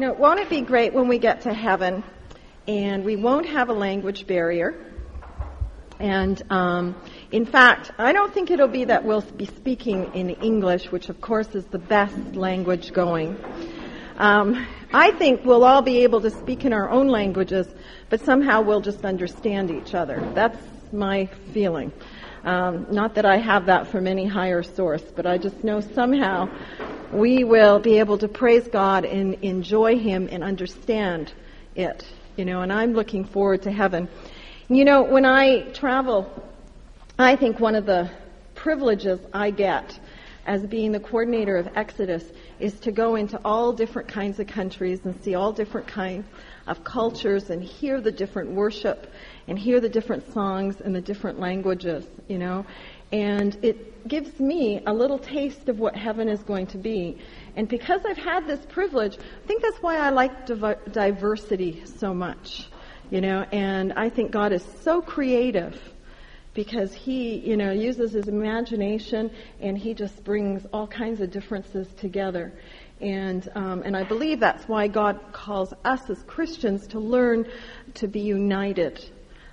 Now, won't it be great when we get to heaven and we won't have a language barrier? And um, in fact, I don't think it'll be that we'll be speaking in English, which of course is the best language going. Um, I think we'll all be able to speak in our own languages, but somehow we'll just understand each other. That's my feeling. Um, not that I have that from any higher source, but I just know somehow we will be able to praise God and enjoy Him and understand it. You know, and I'm looking forward to heaven. You know, when I travel, I think one of the privileges I get as being the coordinator of Exodus is to go into all different kinds of countries and see all different kinds of cultures and hear the different worship and hear the different songs and the different languages, you know. And it gives me a little taste of what heaven is going to be. And because I've had this privilege, I think that's why I like div- diversity so much, you know. And I think God is so creative because he, you know, uses his imagination and he just brings all kinds of differences together. And um, and I believe that's why God calls us as Christians to learn to be united,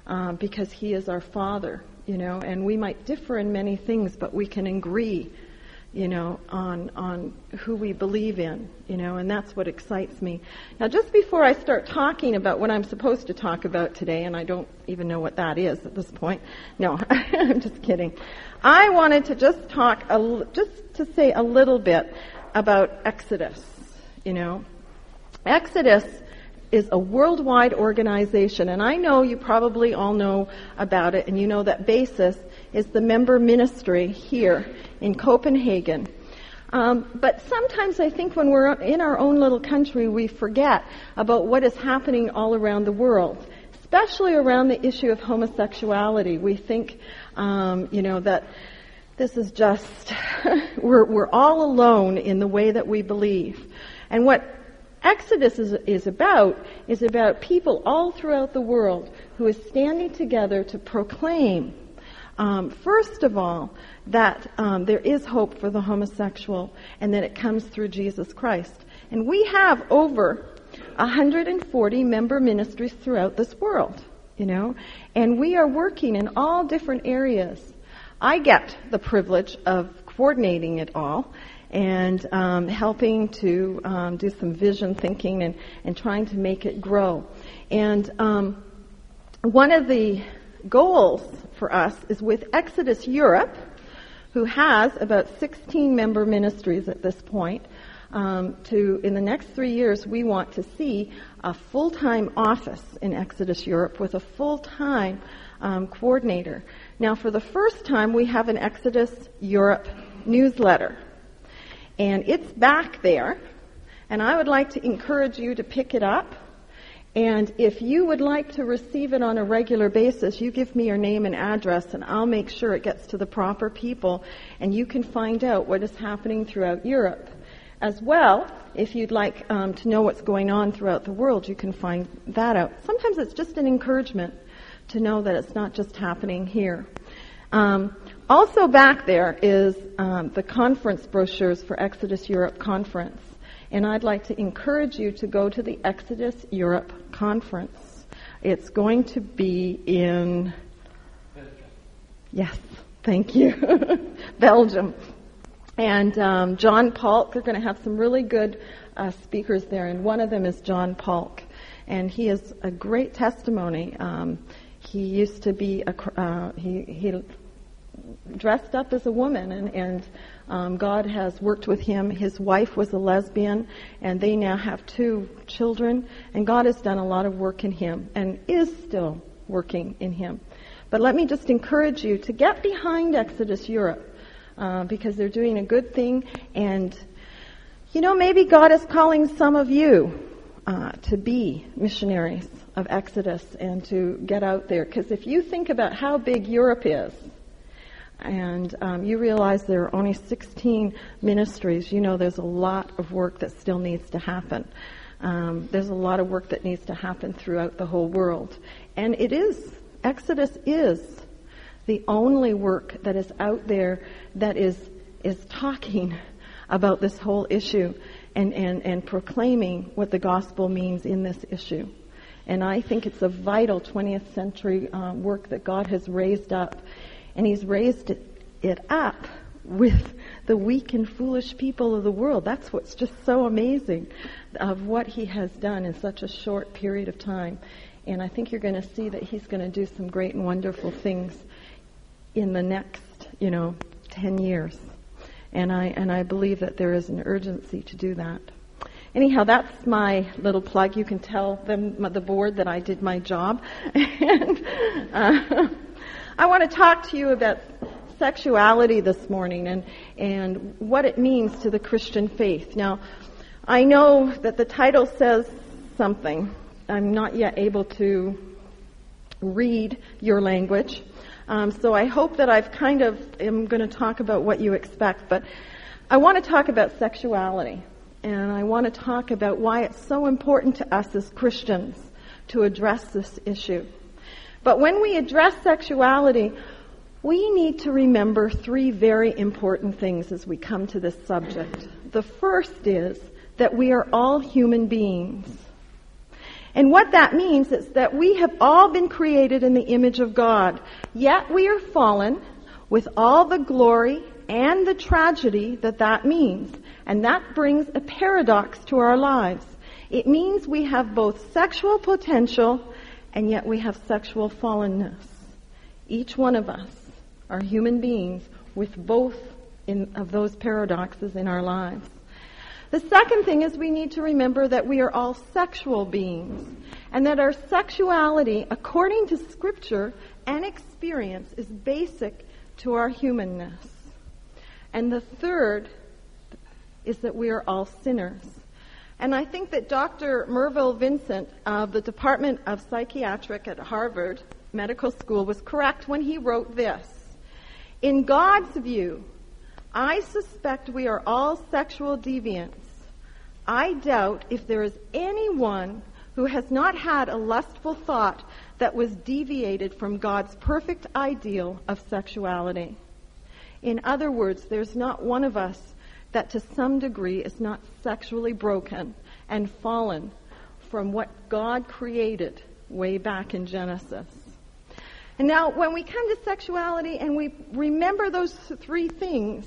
um, because He is our Father you know, and we might differ in many things, but we can agree, you know, on on who we believe in, you know, and that's what excites me. Now, just before I start talking about what I'm supposed to talk about today, and I don't even know what that is at this point. No, I'm just kidding. I wanted to just talk a, just to say a little bit about Exodus, you know. Exodus is a worldwide organization, and I know you probably all know about it, and you know that BASIS is the member ministry here in Copenhagen. Um, but sometimes I think when we're in our own little country, we forget about what is happening all around the world, especially around the issue of homosexuality. We think, um, you know, that this is just we're we're all alone in the way that we believe. And what Exodus is, is about is about people all throughout the world who is standing together to proclaim, um, first of all, that um, there is hope for the homosexual and that it comes through Jesus Christ. And we have over 140 member ministries throughout this world, you know, and we are working in all different areas. I get the privilege of coordinating it all, and um, helping to um, do some vision thinking and, and trying to make it grow. And um, one of the goals for us is with Exodus Europe, who has about 16 member ministries at this point. Um, to in the next three years, we want to see a full-time office in Exodus Europe with a full-time um, coordinator. Now, for the first time, we have an Exodus Europe newsletter. And it's back there. And I would like to encourage you to pick it up. And if you would like to receive it on a regular basis, you give me your name and address and I'll make sure it gets to the proper people and you can find out what is happening throughout Europe. As well, if you'd like um, to know what's going on throughout the world, you can find that out. Sometimes it's just an encouragement to know that it's not just happening here. Um, also back there is um, the conference brochures for Exodus Europe Conference. And I'd like to encourage you to go to the Exodus Europe Conference. It's going to be in. Yes, thank you. Belgium. And um, John Paulk, they're going to have some really good uh, speakers there, and one of them is John Paulk. And he is a great testimony. Um, he used to be a, uh, he, he dressed up as a woman, and, and um, God has worked with him. His wife was a lesbian, and they now have two children, and God has done a lot of work in him and is still working in him. But let me just encourage you to get behind Exodus Europe uh, because they're doing a good thing, and you know maybe God is calling some of you uh, to be missionaries of Exodus and to get out there. Because if you think about how big Europe is, and um, you realize there are only 16 ministries, you know there's a lot of work that still needs to happen. Um, there's a lot of work that needs to happen throughout the whole world. And it is, Exodus is the only work that is out there that is, is talking about this whole issue. and, and, and proclaiming what the gospel means in this issue. And I think it's a vital 20th century uh, work that God has raised up. And He's raised it, up with the weak and foolish people of the world. That's what's just so amazing of what He has done in such a short period of time. And I think you're going to see that He's going to do some great and wonderful things in the next, you know, 10 years. And I, and I believe that there is an urgency to do that. Anyhow, that's my little plug. You can tell them, the board that I did my job. and uh, I want to talk to you about sexuality this morning and, and what it means to the Christian faith. Now, I know that the title says something. I'm not yet able to read your language. Um, so I hope that I've kind of am going to talk about what you expect, but I want to talk about sexuality, and I want to talk about why it's so important to us as Christians to address this issue. But when we address sexuality, we need to remember three very important things as we come to this subject. The first is that we are all human beings. And what that means is that we have all been created in the image of God, yet we are fallen with all the glory and the tragedy that that means. And that brings a paradox to our lives. It means we have both sexual potential and yet we have sexual fallenness. Each one of us are human beings with both in, of those paradoxes in our lives. The second thing is we need to remember that we are all sexual beings and that our sexuality, according to scripture and experience, is basic to our humanness. And the third is that we are all sinners. And I think that Dr. Merville Vincent of the Department of Psychiatric at Harvard Medical School was correct when he wrote this. In God's view, I suspect we are all sexual deviants. I doubt if there is anyone who has not had a lustful thought that was deviated from God's perfect ideal of sexuality. In other words, there's not one of us that to some degree is not sexually broken and fallen from what God created way back in Genesis. And now, when we come to sexuality and we remember those three things,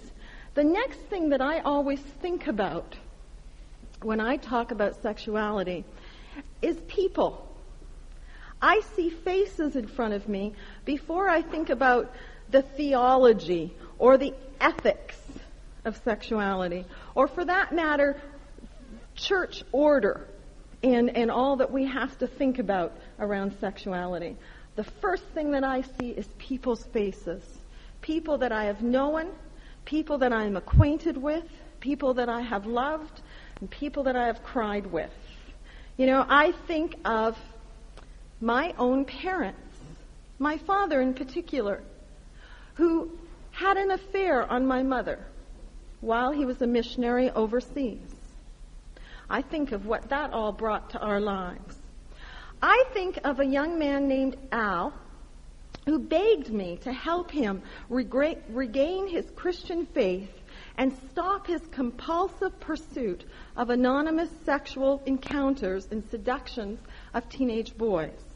the next thing that I always think about when I talk about sexuality is people. I see faces in front of me before I think about the theology or the ethics of sexuality, or for that matter, church order and, and all that we have to think about around sexuality. The first thing that I see is people's faces. People that I have known, people that I am acquainted with, people that I have loved, and people that I have cried with. You know, I think of my own parents, my father in particular, who had an affair on my mother while he was a missionary overseas. I think of what that all brought to our lives. I think of a young man named Al who begged me to help him regain his Christian faith and stop his compulsive pursuit of anonymous sexual encounters and seductions of teenage boys.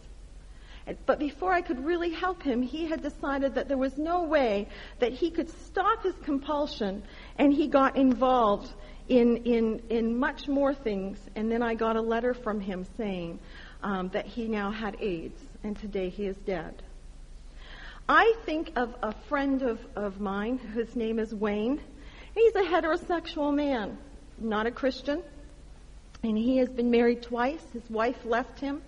But before I could really help him, he had decided that there was no way that he could stop his compulsion, and he got involved in, in, in much more things. And then I got a letter from him saying um, that he now had AIDS, and today he is dead. I think of a friend of, of mine, whose name is Wayne. He's a heterosexual man, not a Christian, and he has been married twice. His wife left him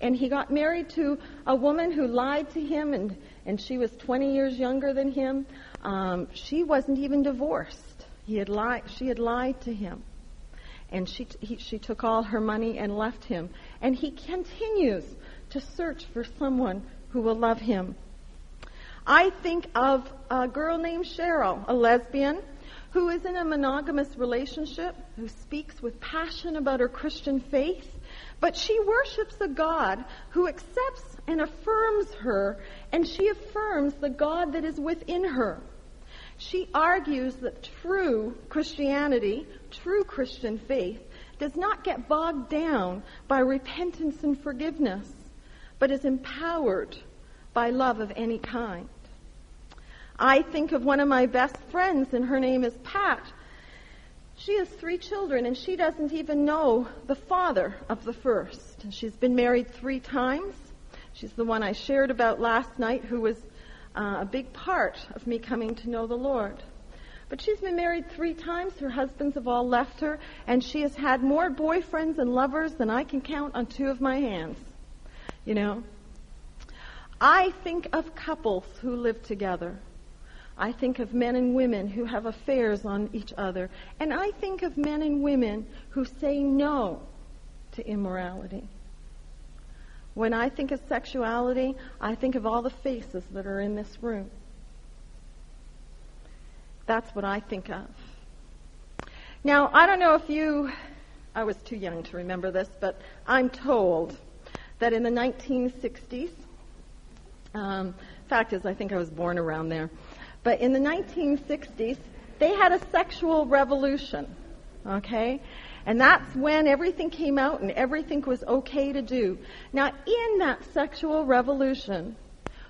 and he got married to a woman who lied to him, and, and she was 20 years younger than him. Um, she wasn't even divorced. He had lied, she had lied to him. And she, he, she took all her money and left him. And he continues to search for someone who will love him. I think of a girl named Cheryl, a lesbian, who is in a monogamous relationship, who speaks with passion about her Christian faith, but she worships a God who accepts and affirms her, and she affirms the God that is within her. She argues that true Christianity, true Christian faith, does not get bogged down by repentance and forgiveness, but is empowered by love of any kind. I think of one of my best friends, and her name is Pat. She has three children, and she doesn't even know the father of the first. She's been married three times. She's the one I shared about last night, who was uh, a big part of me coming to know the Lord. But she's been married three times. Her husbands have all left her, and she has had more boyfriends and lovers than I can count on two of my hands. You know? I think of couples who live together. I think of men and women who have affairs on each other. And I think of men and women who say no to immorality. When I think of sexuality, I think of all the faces that are in this room. That's what I think of. Now, I don't know if you, I was too young to remember this, but I'm told that in the 1960s, um, fact is, I think I was born around there, but in the 1960s, they had a sexual revolution, okay? And that's when everything came out and everything was okay to do. Now, in that sexual revolution,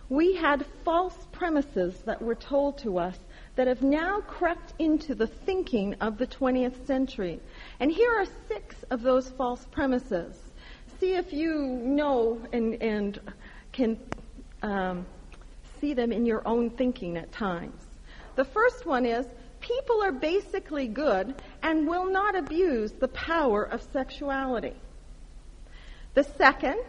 we had false premises that were told to us that have now crept into the thinking of the 20th century. And here are six of those false premises. See if you know and, and can um, see them in your own thinking at times. The first one is people are basically good and will not abuse the power of sexuality. The second,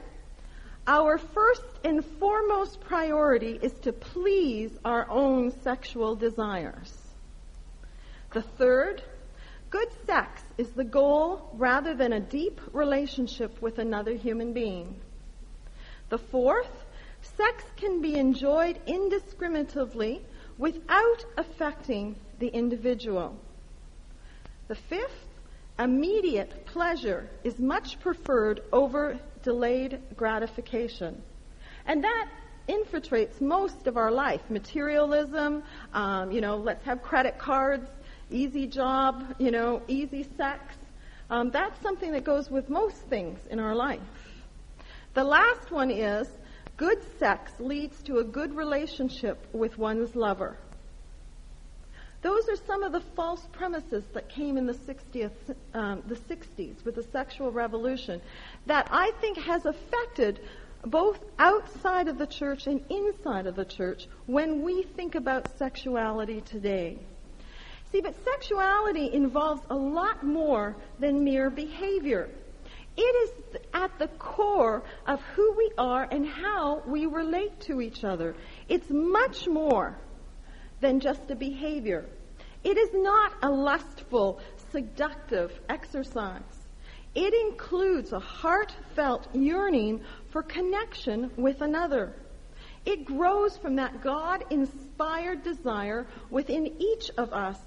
our first and foremost priority is to please our own sexual desires. The third, good sex is the goal rather than a deep relationship with another human being. The fourth, sex can be enjoyed indiscriminately without affecting the individual. The fifth, immediate pleasure is much preferred over delayed gratification. And that infiltrates most of our life. Materialism, um, you know, let's have credit cards, easy job, you know, easy sex. Um, that's something that goes with most things in our life. The last one is good sex leads to a good relationship with one's lover. Those are some of the false premises that came in the 60th, um, the 60s with the sexual revolution that I think has affected both outside of the church and inside of the church when we think about sexuality today. See, but sexuality involves a lot more than mere behavior. It is at the core of who we are and how we relate to each other. It's much more than just a behavior. It is not a lustful, seductive exercise. It includes a heartfelt yearning for connection with another. It grows from that God inspired desire within each of us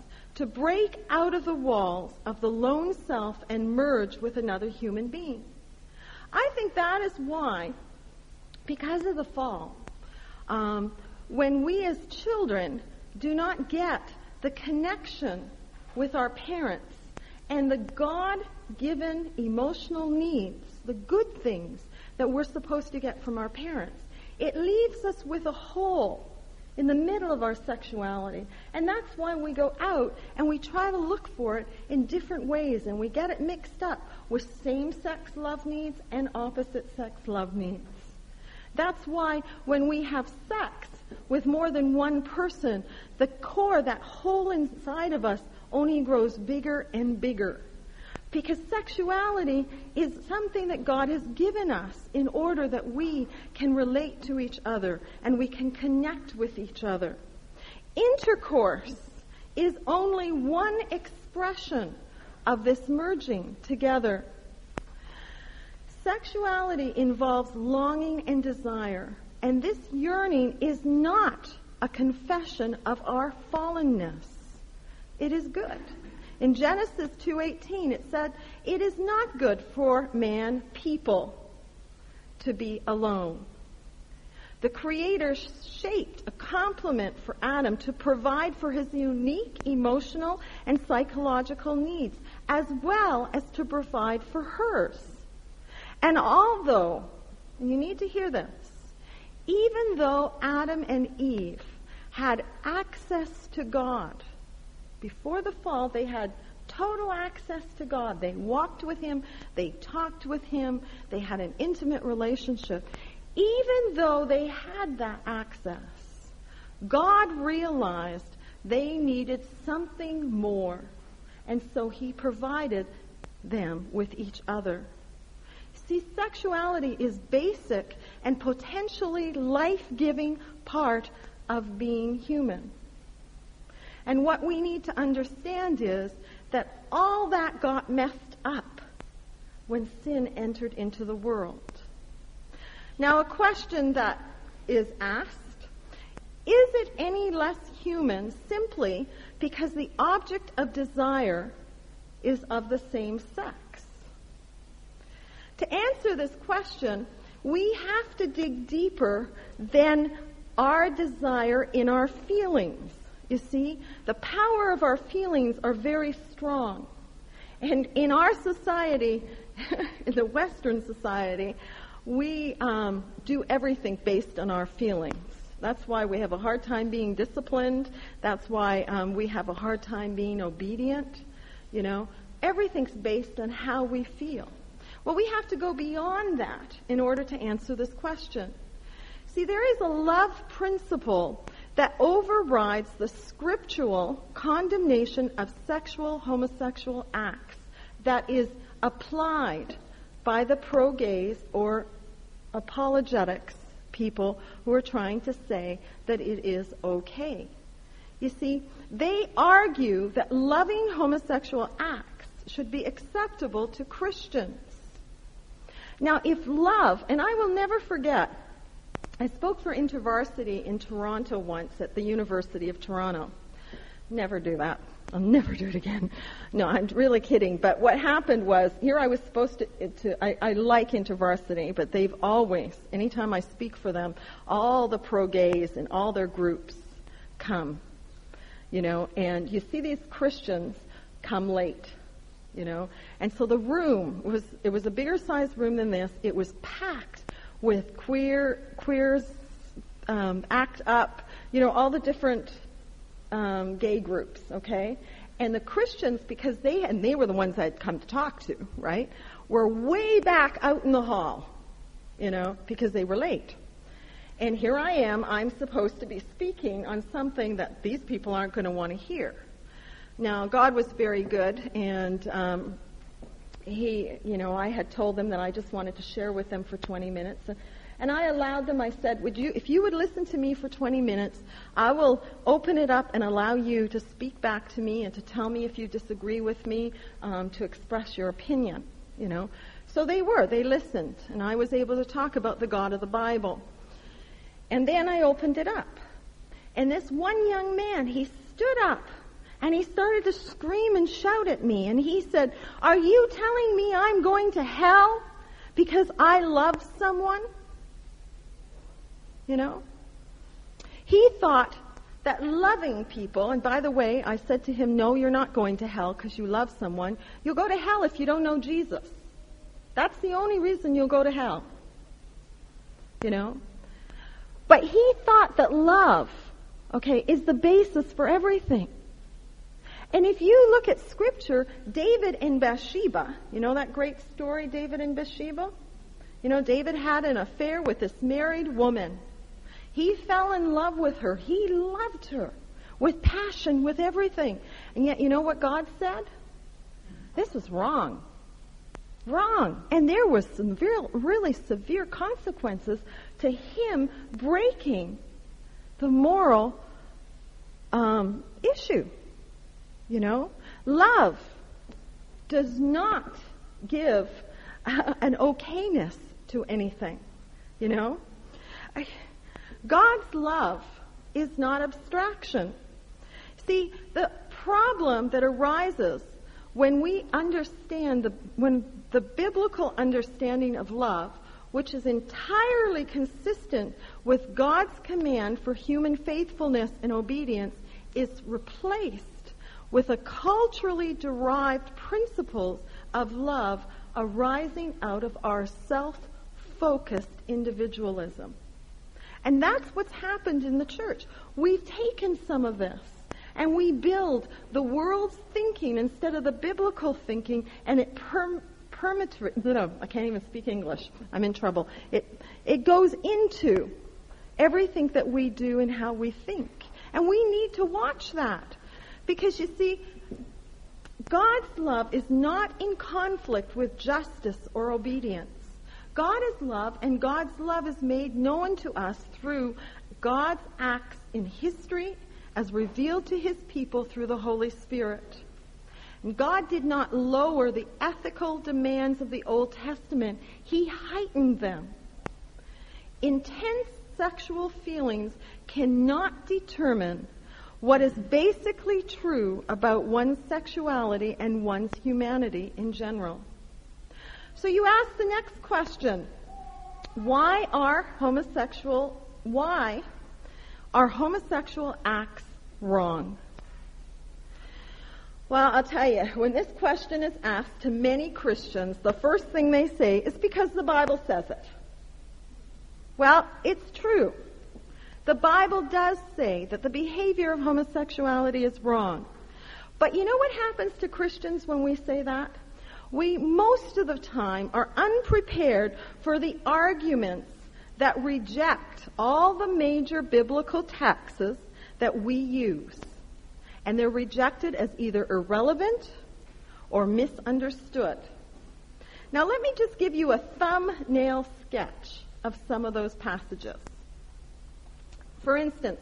to break out of the walls of the lone self and merge with another human being. I think that is why, because of the fall, um, when we as children do not get the connection with our parents and the God given emotional needs, the good things that we're supposed to get from our parents, it leaves us with a hole in the middle of our sexuality. And that's why we go out and we try to look for it in different ways and we get it mixed up with same sex love needs and opposite sex love needs. That's why when we have sex with more than one person, the core, that hole inside of us, only grows bigger and bigger. Because sexuality is something that God has given us in order that we can relate to each other and we can connect with each other. Intercourse is only one expression of this merging together. Sexuality involves longing and desire, and this yearning is not a confession of our fallenness. It is good. In Genesis 2:18 it said, "It is not good for man people to be alone." The Creator shaped a complement for Adam to provide for his unique emotional and psychological needs, as well as to provide for hers. And although, you need to hear this, even though Adam and Eve had access to God, before the fall, they had total access to God. They walked with Him, they talked with Him, they had an intimate relationship. Even though they had that access, God realized they needed something more. And so He provided them with each other. See, sexuality is basic and potentially life-giving part of being human. And what we need to understand is that all that got messed up when sin entered into the world. Now, a question that is asked is it any less human simply because the object of desire is of the same sex? To answer this question, we have to dig deeper than our desire in our feelings. You see, the power of our feelings are very strong. And in our society, in the Western society, we um, do everything based on our feelings. That's why we have a hard time being disciplined. That's why um, we have a hard time being obedient. You know, everything's based on how we feel. Well, we have to go beyond that in order to answer this question. See, there is a love principle that overrides the scriptural condemnation of sexual homosexual acts that is applied by the pro-gays or apologetics people who are trying to say that it is okay. You see, they argue that loving homosexual acts should be acceptable to Christians. Now, if love, and I will never forget I spoke for InterVarsity in Toronto once at the University of Toronto. Never do that. I'll never do it again. No, I'm really kidding. But what happened was, here I was supposed to, to I, I like InterVarsity, but they've always, anytime I speak for them, all the pro-gays and all their groups come. You know, and you see these Christians come late. You know, and so the room was, it was a bigger sized room than this. It was packed with queer queers um, act up, you know, all the different um, gay groups, okay? And the Christians, because they and they were the ones I'd come to talk to, right, were way back out in the hall, you know, because they were late. And here I am, I'm supposed to be speaking on something that these people aren't going to want to hear. Now, God was very good, and um, he, you know, I had told them that I just wanted to share with them for 20 minutes. And I allowed them, I said, would you, if you would listen to me for 20 minutes, I will open it up and allow you to speak back to me and to tell me if you disagree with me, um, to express your opinion, you know. So they were, they listened, and I was able to talk about the God of the Bible. And then I opened it up. And this one young man, he stood up and he started to scream and shout at me. And he said, Are you telling me I'm going to hell because I love someone? You know? He thought that loving people, and by the way, I said to him, No, you're not going to hell because you love someone. You'll go to hell if you don't know Jesus. That's the only reason you'll go to hell. You know? But he thought that love, okay, is the basis for everything. And if you look at scripture, David and Bathsheba, you know that great story, David and Bathsheba? You know, David had an affair with this married woman. He fell in love with her. He loved her with passion, with everything. And yet, you know what God said? This is wrong. Wrong. And there was some real, really severe consequences to him breaking the moral um, issue. You know? Love does not give an okayness to anything. You know? God's love is not abstraction. See, the problem that arises when we understand the, when the biblical understanding of love, which is entirely consistent with God's command for human faithfulness and obedience is replaced with a culturally derived principles of love arising out of our self-focused individualism. And that's what's happened in the church. We've taken some of this and we build the world's thinking instead of the biblical thinking and it perm- no, I can't even speak English. I'm in trouble. It, it goes into everything that we do and how we think. And we need to watch that. Because you see, God's love is not in conflict with justice or obedience. God is love, and God's love is made known to us through God's acts in history as revealed to his people through the Holy Spirit. And God did not lower the ethical demands of the Old Testament, He heightened them. Intense sexual feelings cannot determine what is basically true about one's sexuality and one's humanity in general. So you ask the next question. Why are homosexual, why are homosexual acts wrong? Well, I'll tell you, when this question is asked to many Christians, the first thing they say is because the Bible says it. Well, it's true. The Bible does say that the behavior of homosexuality is wrong. But you know what happens to Christians when we say that? We, most of the time, are unprepared for the arguments that reject all the major biblical texts that we use. And they're rejected as either irrelevant or misunderstood. Now let me just give you a thumbnail sketch of some of those passages. For instance,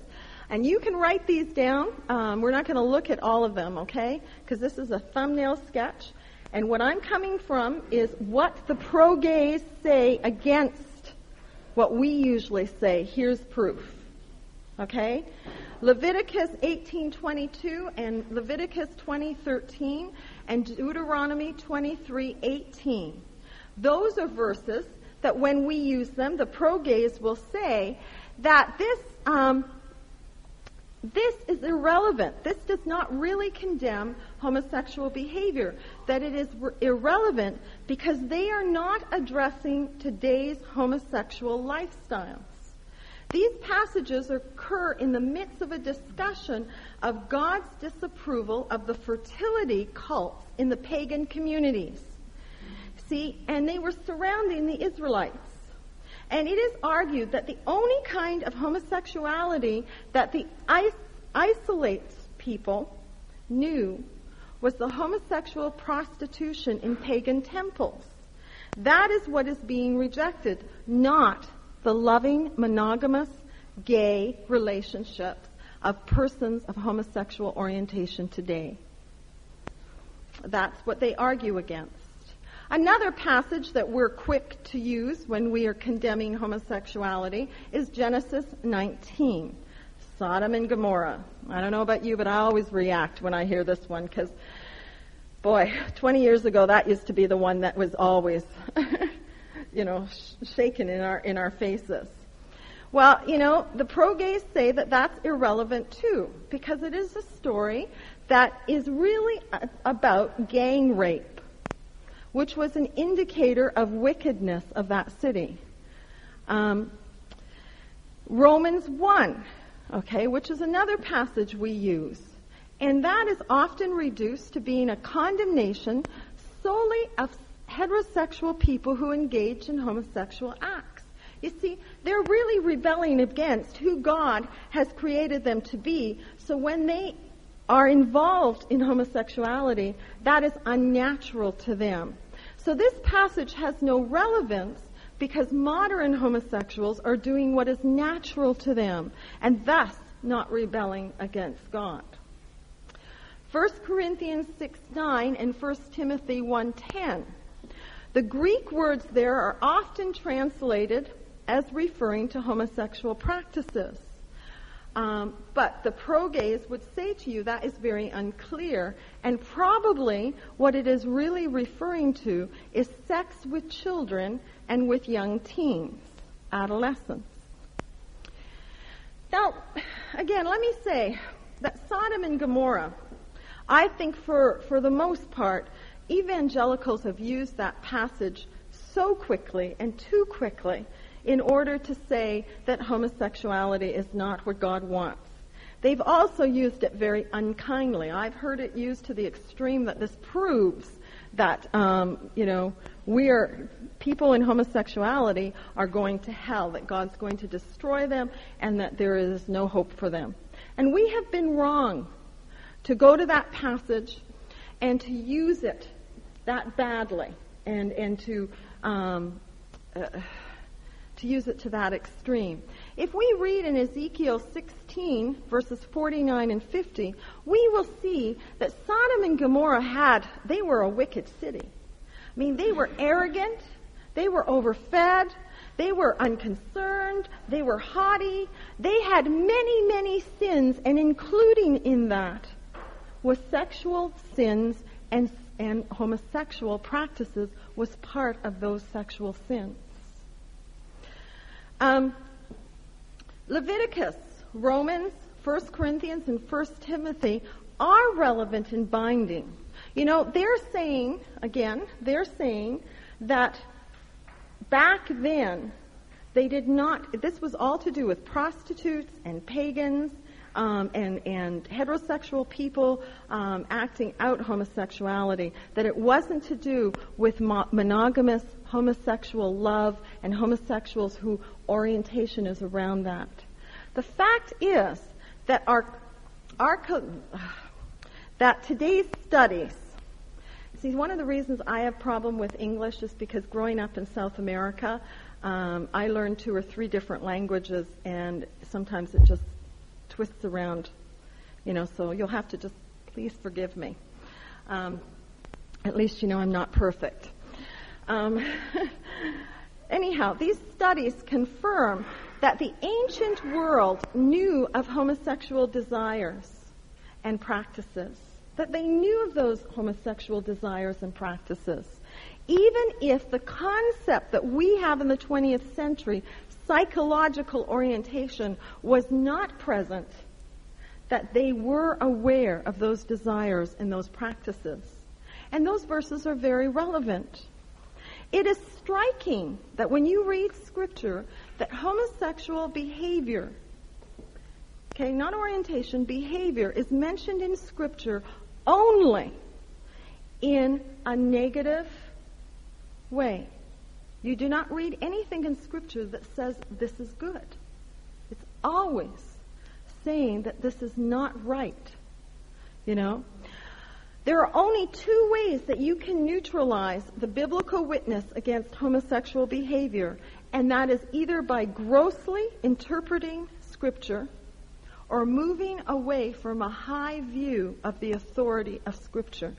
and you can write these down. Um, we're not going to look at all of them, okay? Because this is a thumbnail sketch. And what I'm coming from is what the pro-gays say against what we usually say. Here's proof. Okay? Leviticus 18:22 and Leviticus 20:13 and Deuteronomy 23:18. Those are verses that when we use them, the pro-gays will say that this um, this is irrelevant. This does not really condemn homosexual behavior. That it is r- irrelevant because they are not addressing today's homosexual lifestyles. These passages occur in the midst of a discussion of God's disapproval of the fertility cults in the pagan communities. See, and they were surrounding the Israelites. And it is argued that the only kind of homosexuality that the is- Israelites people knew was the homosexual prostitution in pagan temples. That is what is being rejected, not the loving, monogamous, gay relationships of persons of homosexual orientation today. That's what they argue against. Another passage that we're quick to use when we are condemning homosexuality is Genesis 19. Sodom and Gomorrah. I don't know about you, but I always react when I hear this one because, boy, 20 years ago that used to be the one that was always, you know, sh- shaken in our in our faces. Well, you know, the pro-gays say that that's irrelevant too because it is a story that is really a- about gang rape which was an indicator of wickedness of that city. Um, Romans 1, okay, which is another passage we use. And that is often reduced to being a condemnation solely of heterosexual people who engage in homosexual acts. You see, they're really rebelling against who God has created them to be. So when they are involved in homosexuality, that is unnatural to them. So this passage has no relevance because modern homosexuals are doing what is natural to them and thus not rebelling against God. 1 Corinthians 6 9 and 1 Timothy 1:10. The Greek words there are often translated as referring to homosexual practices. Um, but the pro-gays would say to you that is very unclear, and probably what it is really referring to is sex with children and with young teens, adolescents. Now, again, let me say that Sodom and Gomorrah, I think for, for the most part, evangelicals have used that passage so quickly and too quickly in order to say that homosexuality is not what God wants. They've also used it very unkindly. I've heard it used to the extreme that this proves that, um, you know, we're, people in homosexuality are going to hell, that God's going to destroy them, and that there is no hope for them. And we have been wrong to go to that passage and to use it that badly and, and to, um, uh, to use it to that extreme. If we read in Ezekiel 16, verses 49 and 50, we will see that Sodom and Gomorrah had, they were a wicked city. I mean, they were arrogant, they were overfed, they were unconcerned, they were haughty, they had many, many sins, and including in that was sexual sins and, and homosexual practices was part of those sexual sins. Um, Leviticus, Romans, 1 Corinthians, and 1 Timothy are relevant and binding. You know, they're saying, again, they're saying that back then, they did not, this was all to do with prostitutes and pagans um, and, and heterosexual people um, acting out homosexuality, that it wasn't to do with mo- monogamous homosexual love and homosexuals who orientation is around that. The fact is that our, our that today's studies See, one of the reasons I have problem with English is because growing up in South America, um, I learned two or three different languages, and sometimes it just twists around, you know. So you'll have to just please forgive me. Um, at least you know I'm not perfect. Um, anyhow, these studies confirm that the ancient world knew of homosexual desires and practices, that they knew of those homosexual desires and practices. Even if the concept that we have in the 20th century, psychological orientation, was not present, that they were aware of those desires and those practices. And those verses are very relevant. It is striking that when you read scripture, that homosexual behavior, okay, not orientation, behavior is mentioned in scripture only in a negative way. You do not read anything in scripture that says this is good. It's always saying that this is not right. You know? There are only two ways that you can neutralize the biblical witness against homosexual behavior, and that is either by grossly interpreting Scripture or moving away from a high view of the authority of Scripture.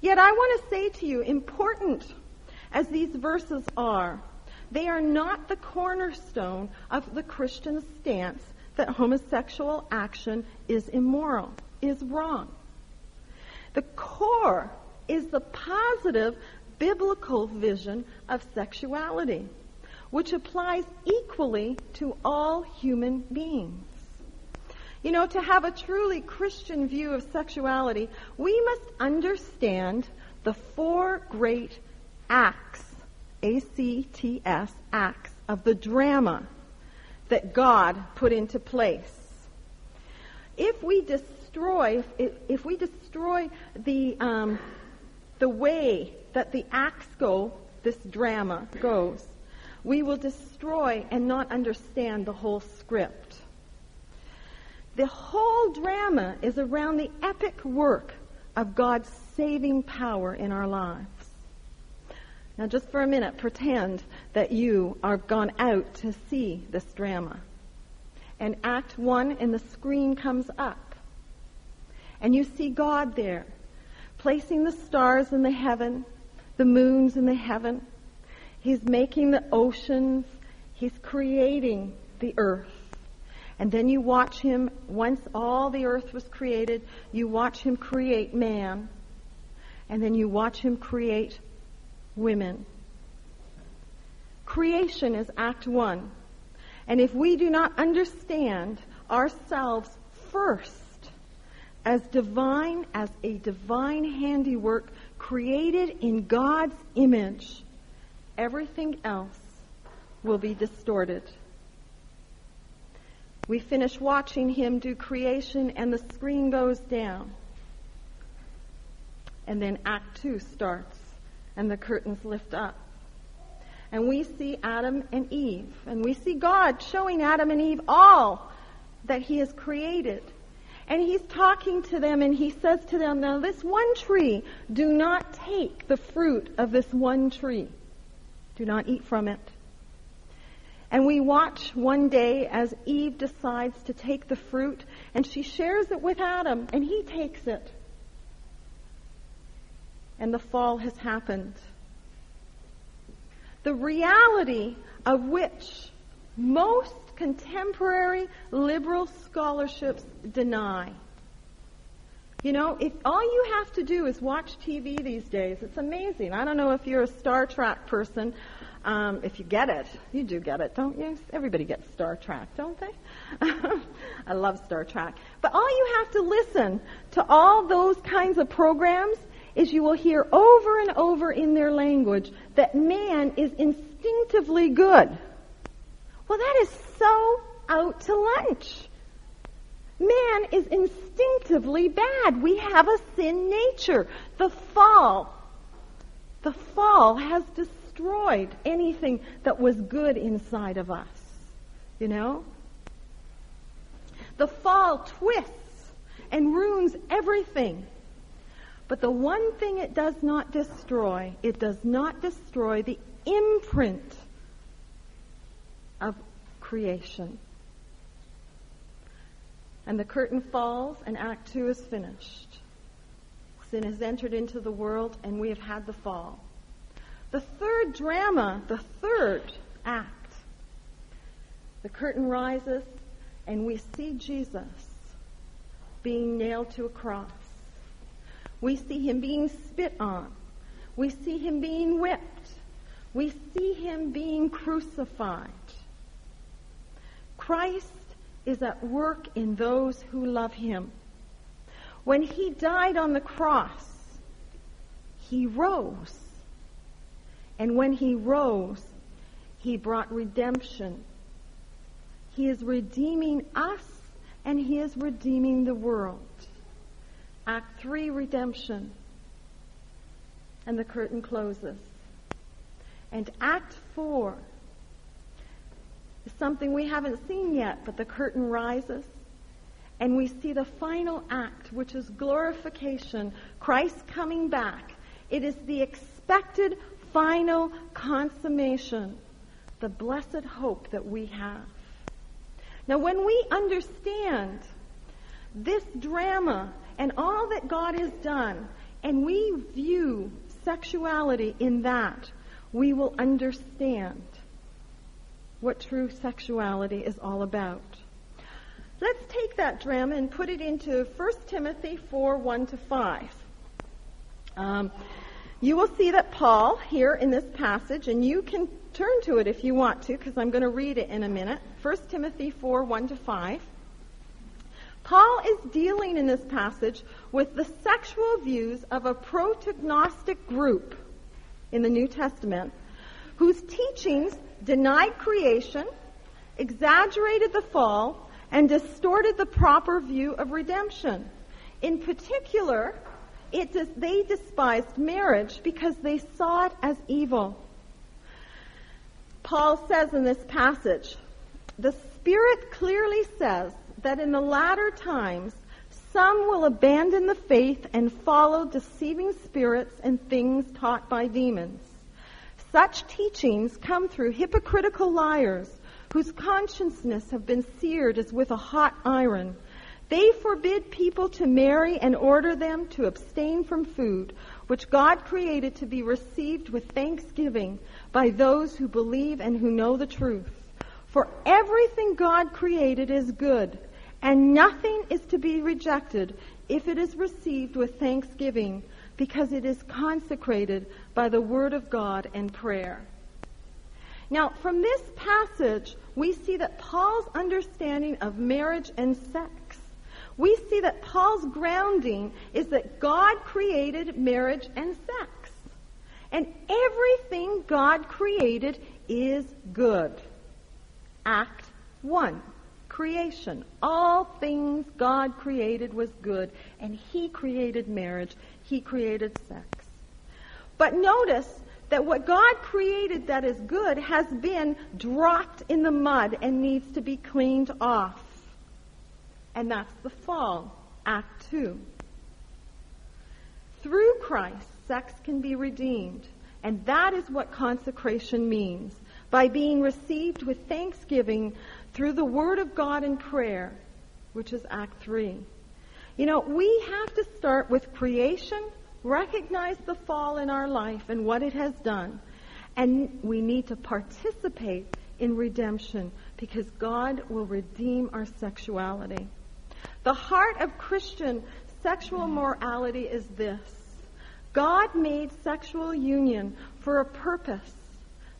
Yet I want to say to you, important as these verses are, they are not the cornerstone of the Christian stance that homosexual action is immoral, is wrong. The core is the positive biblical vision of sexuality, which applies equally to all human beings. You know, to have a truly Christian view of sexuality, we must understand the four great acts, A-C-T-S, acts of the drama that God put into place. If we destroy, if, we destroy the, um, the way that the acts go, this drama goes, we will destroy and not understand the whole script. The whole drama is around the epic work of God's saving power in our lives. Now, just for a minute, pretend that you are gone out to see this drama. And Act 1 and the screen comes up. And you see God there, placing the stars in the heaven, the moons in the heaven. He's making the oceans. He's creating the earth. And then you watch him, once all the earth was created, you watch him create man. And then you watch him create women. Creation is act one. And if we do not understand ourselves first as divine, as a divine handiwork created in God's image, everything else will be distorted. We finish watching him do creation and the screen goes down. And then Act 2 starts and the curtains lift up. And we see Adam and Eve. And we see God showing Adam and Eve all that he has created. And he's talking to them and he says to them, now this one tree, do not take the fruit of this one tree. Do not eat from it. And we watch one day as Eve decides to take the fruit and she shares it with Adam and he takes it. And the fall has happened. The reality of which most contemporary liberal scholarships deny. You know, if all you have to do is watch TV these days, it's amazing. I don't know if you're a Star Trek person. Um, if you get it, you do get it, don't you? Everybody gets Star Trek, don't they? I love Star Trek. But all you have to listen to all those kinds of programs is you will hear over and over in their language that man is instinctively good. Well, that is so out to lunch. Man is instinctively bad. We have a sin nature. The fall, the fall has destroyed anything that was good inside of us. You know? The fall twists and ruins everything. But the one thing it does not destroy, it does not destroy the imprint creation. And the curtain falls and Act 2 is finished. Sin has entered into the world and we have had the fall. The third drama, the third act, the curtain rises and we see Jesus being nailed to a cross. We see him being spit on. We see him being whipped. We see him being crucified. Christ is at work in those who love him. When he died on the cross, he rose. And when he rose, he brought redemption. He is redeeming us and he is redeeming the world. Act 3, redemption. And the curtain closes. And Act 4 is something we haven't seen yet, but the curtain rises. And we see the final act, which is glorification, Christ coming back. It is the expected final consummation, the blessed hope that we have. Now, when we understand this drama and all that God has done, and we view sexuality in that, we will understand what true sexuality is all about. Let's take that drama and put it into 1 Timothy 4 1 to 5. Um, you will see that Paul here in this passage, and you can turn to it if you want to, because I'm going to read it in a minute. 1 Timothy 4, 1 to 5. Paul is dealing in this passage with the sexual views of a proto-Gnostic group in the New Testament whose teachings denied creation, exaggerated the fall, and distorted the proper view of redemption. In particular, they despised marriage because they saw it as evil. Paul says in this passage, the Spirit clearly says that in the latter times some will abandon the faith and follow deceiving spirits and things taught by demons. Such teachings come through hypocritical liars whose consciousness have been seared as with a hot iron they forbid people to marry and order them to abstain from food, which God created to be received with thanksgiving by those who believe and who know the truth. For everything God created is good, and nothing is to be rejected if it is received with thanksgiving, because it is consecrated by the word of God and prayer. Now, from this passage, we see that Paul's understanding of marriage and sex, we see that Paul's grounding is that God created marriage and sex. And everything God created is good. Act 1. Creation. All things God created was good, and He created marriage. He created sex. But notice that what God created that is good has been dropped in the mud and needs to be cleaned off. And that's the fall, Act 2. Through Christ, sex can be redeemed. And that is what consecration means. By being received with thanksgiving through the Word of God in prayer, which is Act 3. You know, we have to start with creation recognize the fall in our life and what it has done. And we need to participate in redemption because God will redeem our sexuality. The heart of Christian sexual morality is this. God made sexual union for a purpose,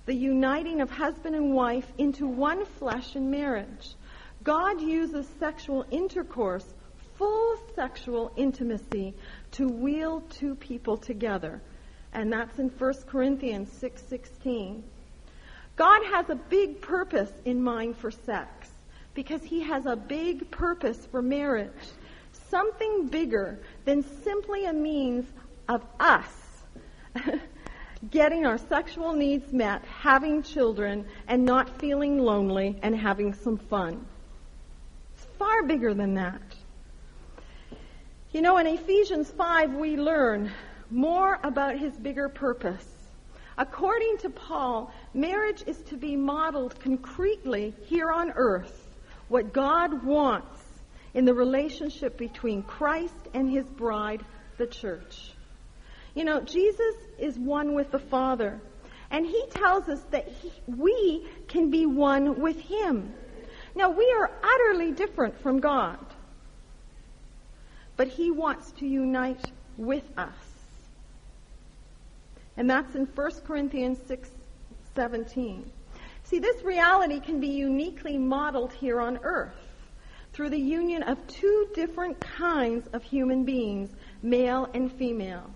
the uniting of husband and wife into one flesh in marriage. God uses sexual intercourse, full sexual intimacy, to wheel two people together. And that's in 1 Corinthians 6:16. God has a big purpose in mind for sex because he has a big purpose for marriage. Something bigger than simply a means of us getting our sexual needs met, having children, and not feeling lonely and having some fun. It's far bigger than that. You know, in Ephesians 5, we learn more about his bigger purpose. According to Paul, marriage is to be modeled concretely here on earth, what God wants in the relationship between Christ and his bride, the church. You know, Jesus is one with the Father, and he tells us that he, we can be one with him. Now, we are utterly different from God but he wants to unite with us. And that's in 1 Corinthians 6 17. See, this reality can be uniquely modeled here on earth through the union of two different kinds of human beings, male and female.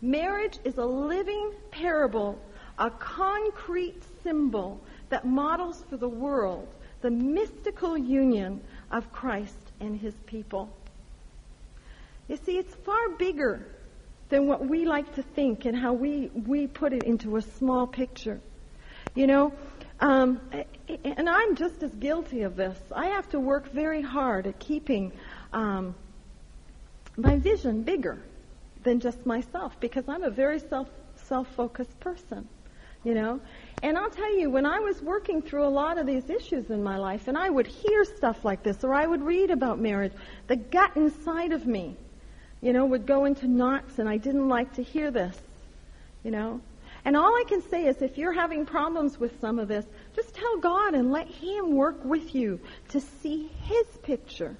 Marriage is a living parable, a concrete symbol that models for the world the mystical union of Christ and his people. You see, it's far bigger than what we like to think and how we, we put it into a small picture. You know, um, and I'm just as guilty of this. I have to work very hard at keeping um, my vision bigger than just myself because I'm a very self self focused person. You know, and I'll tell you, when I was working through a lot of these issues in my life, and I would hear stuff like this, or I would read about marriage, the gut inside of me you know, would go into knots and I didn't like to hear this, you know. And all I can say is if you're having problems with some of this, just tell God and let Him work with you to see His picture.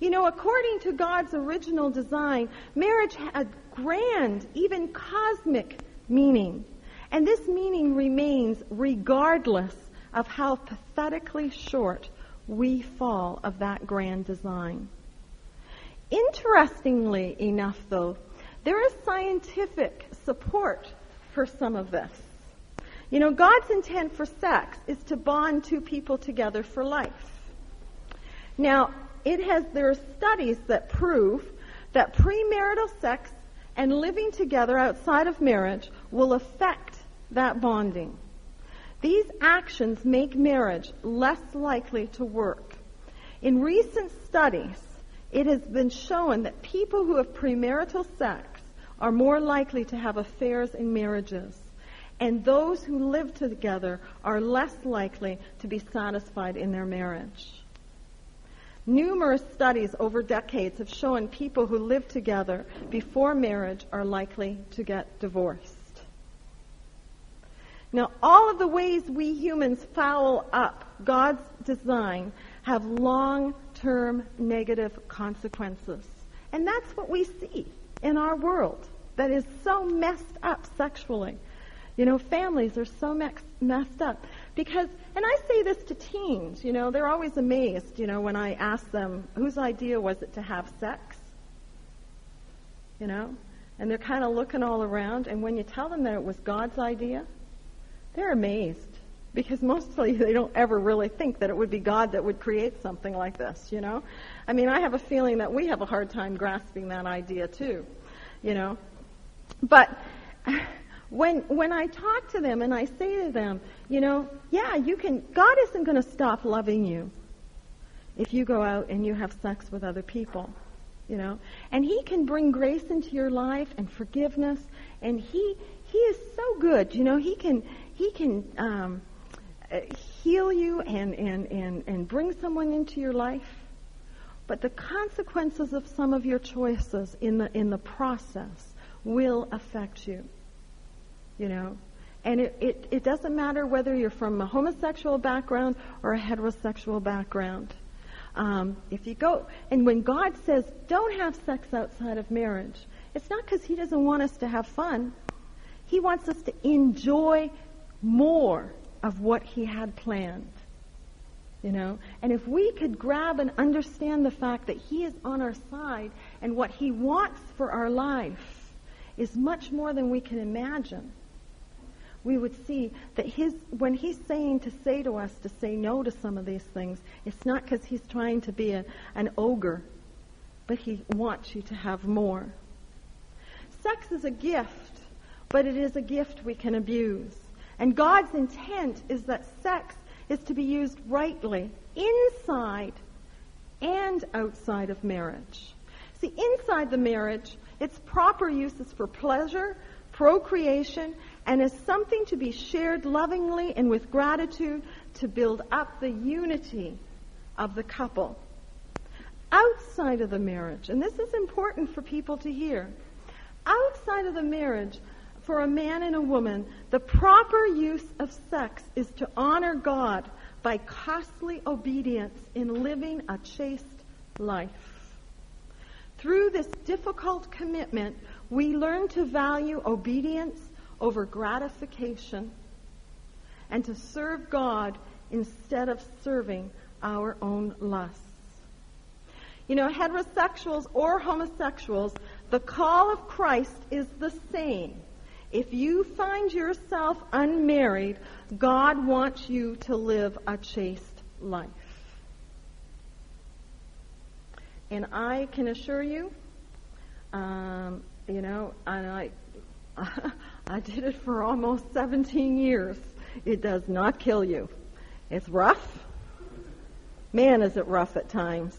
You know, according to God's original design, marriage had a grand, even cosmic meaning. And this meaning remains regardless of how pathetically short we fall of that grand design. Interestingly enough, though, there is scientific support for some of this. You know, God's intent for sex is to bond two people together for life. Now, it has there are studies that prove that premarital sex and living together outside of marriage will affect that bonding. These actions make marriage less likely to work. In recent studies, it has been shown that people who have premarital sex are more likely to have affairs in marriages. And those who live together are less likely to be satisfied in their marriage. Numerous studies over decades have shown people who live together before marriage are likely to get divorced. Now, all of the ways we humans foul up God's design have long term negative consequences. And that's what we see in our world that is so messed up sexually. You know, families are so messed up. Because, and I say this to teens, you know, they're always amazed, you know, when I ask them, whose idea was it to have sex? You know? And they're kind of looking all around, and when you tell them that it was God's idea, they're amazed. Because mostly they don't ever really think that it would be God that would create something like this, you know? I mean, I have a feeling that we have a hard time grasping that idea too, you know? But when when I talk to them and I say to them, you know, yeah, you can God isn't going to stop loving you if you go out and you have sex with other people you know and he can bring grace into your life and forgiveness and he he is so good you know he can he can um, heal you and and and and bring someone into your life. But the consequences of some of your choices in the in the process will affect you you know? And it, it, it doesn't matter whether you're from a homosexual background or a heterosexual background. Um, if you go, and when God says don't have sex outside of marriage, it's not because He doesn't want us to have fun. He wants us to enjoy more of what He had planned. You know? And if we could grab and understand the fact that He is on our side and what He wants for our life is much more than we can imagine we would see that his, when he's saying to say to us to say no to some of these things, it's not because he's trying to be a, an ogre, but he wants you to have more. Sex is a gift, but it is a gift we can abuse. And God's intent is that sex is to be used rightly inside and outside of marriage. See, inside the marriage, its proper use is for pleasure, procreation, and is something to be shared lovingly and with gratitude to build up the unity of the couple. Outside of the marriage, and this is important for people to hear, outside of the marriage, for a man and a woman, the proper use of sex is to honor God by costly obedience in living a chaste life. Through this difficult commitment, we learn to value obedience over gratification and to serve God instead of serving our own lusts. You know, heterosexuals or homosexuals, the call of Christ is the same. If you find yourself unmarried, God wants you to live a chaste life. And I can assure you, um, you know, and I, I did it for almost 17 years. It does not kill you. It's rough. Man, is it rough at times.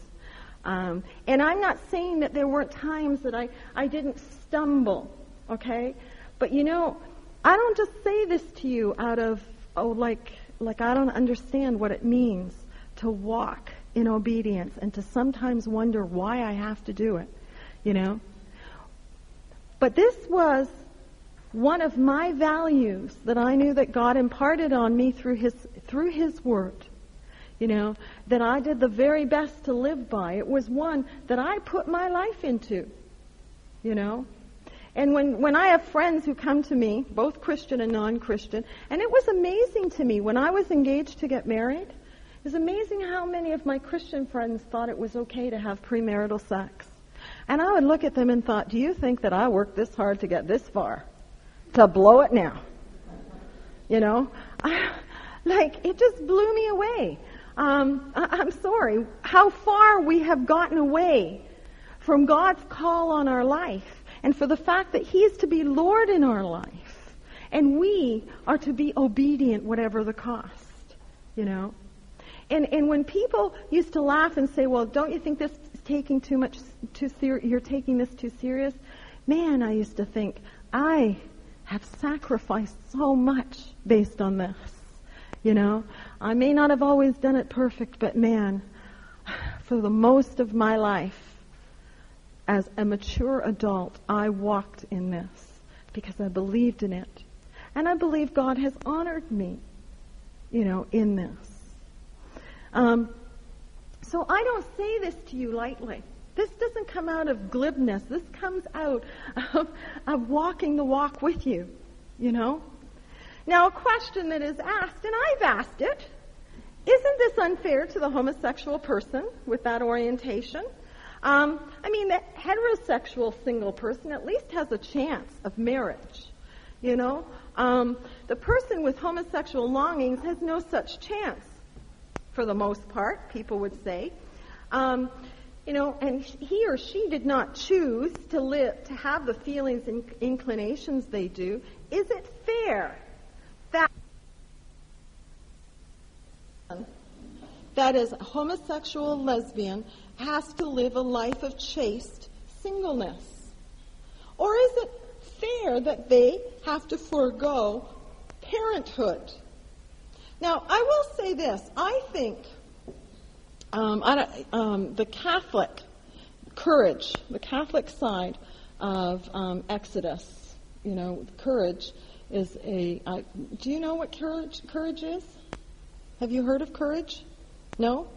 Um, and I'm not saying that there weren't times that I, I didn't stumble, okay? But you know, I don't just say this to you out of, oh, like, like I don't understand what it means to walk in obedience and to sometimes wonder why I have to do it, you know? But this was one of my values that I knew that God imparted on me through his through his word you know that I did the very best to live by it was one that I put my life into you know and when when I have friends who come to me both Christian and non-Christian and it was amazing to me when I was engaged to get married it was amazing how many of my Christian friends thought it was okay to have premarital sex and I would look at them and thought do you think that I worked this hard to get this far to blow it now. You know, I, like it just blew me away. Um, I, I'm sorry how far we have gotten away from God's call on our life, and for the fact that He is to be Lord in our life, and we are to be obedient, whatever the cost. You know. And, and when people used to laugh and say, well, don't you think this is taking too much, too ser- you're taking this too serious? Man, I used to think, I have sacrificed so much based on this. You know, I may not have always done it perfect, but man, for the most of my life, as a mature adult, I walked in this because I believed in it. And I believe God has honored me, you know, in this. Um, so I don't say this to you lightly. This doesn't come out of glibness. This comes out of, of walking the walk with you, you know? Now, a question that is asked, and I've asked it, isn't this unfair to the homosexual person with that orientation? Um, I mean, the heterosexual single person at least has a chance of marriage. You know, um, the person with homosexual longings has no such chance, for the most part, people would say. Um, you know, and he or she did not choose to live, to have the feelings and inclinations they do. Is it fair that is a homosexual lesbian has to live a life of chaste singleness? Or is it fair that they have to forego parenthood? Now, I will say this. I think um, I um, the Catholic courage, the Catholic side of um, Exodus, you know, courage is a. Uh, do you know what courage, courage is? Have you heard of courage? No?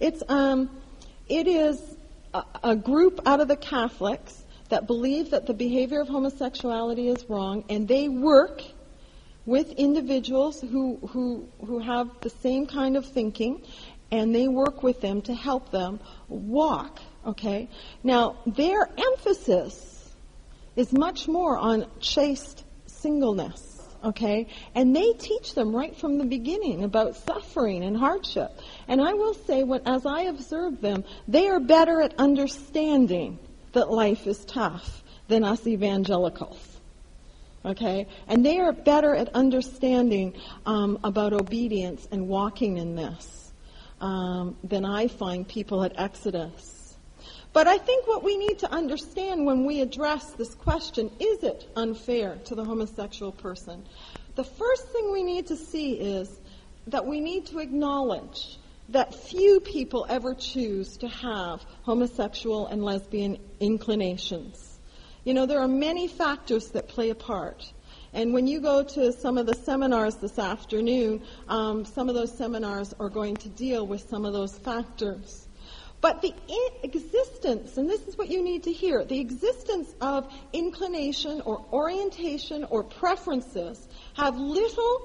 It's, um, it is a, a group out of the Catholics that believe that the behavior of homosexuality is wrong, and they work with individuals who, who, who have the same kind of thinking, and they work with them to help them walk. Okay? Now, their emphasis is much more on chaste singleness okay? And they teach them right from the beginning about suffering and hardship. And I will say, what, as I observe them, they are better at understanding that life is tough than us evangelicals. Okay? And they are better at understanding um, about obedience and walking in this um, than I find people at Exodus. But I think what we need to understand when we address this question, is it unfair to the homosexual person? The first thing we need to see is that we need to acknowledge that few people ever choose to have homosexual and lesbian inclinations. You know, there are many factors that play a part. And when you go to some of the seminars this afternoon, um, some of those seminars are going to deal with some of those factors. But the existence, and this is what you need to hear, the existence of inclination or orientation or preferences have little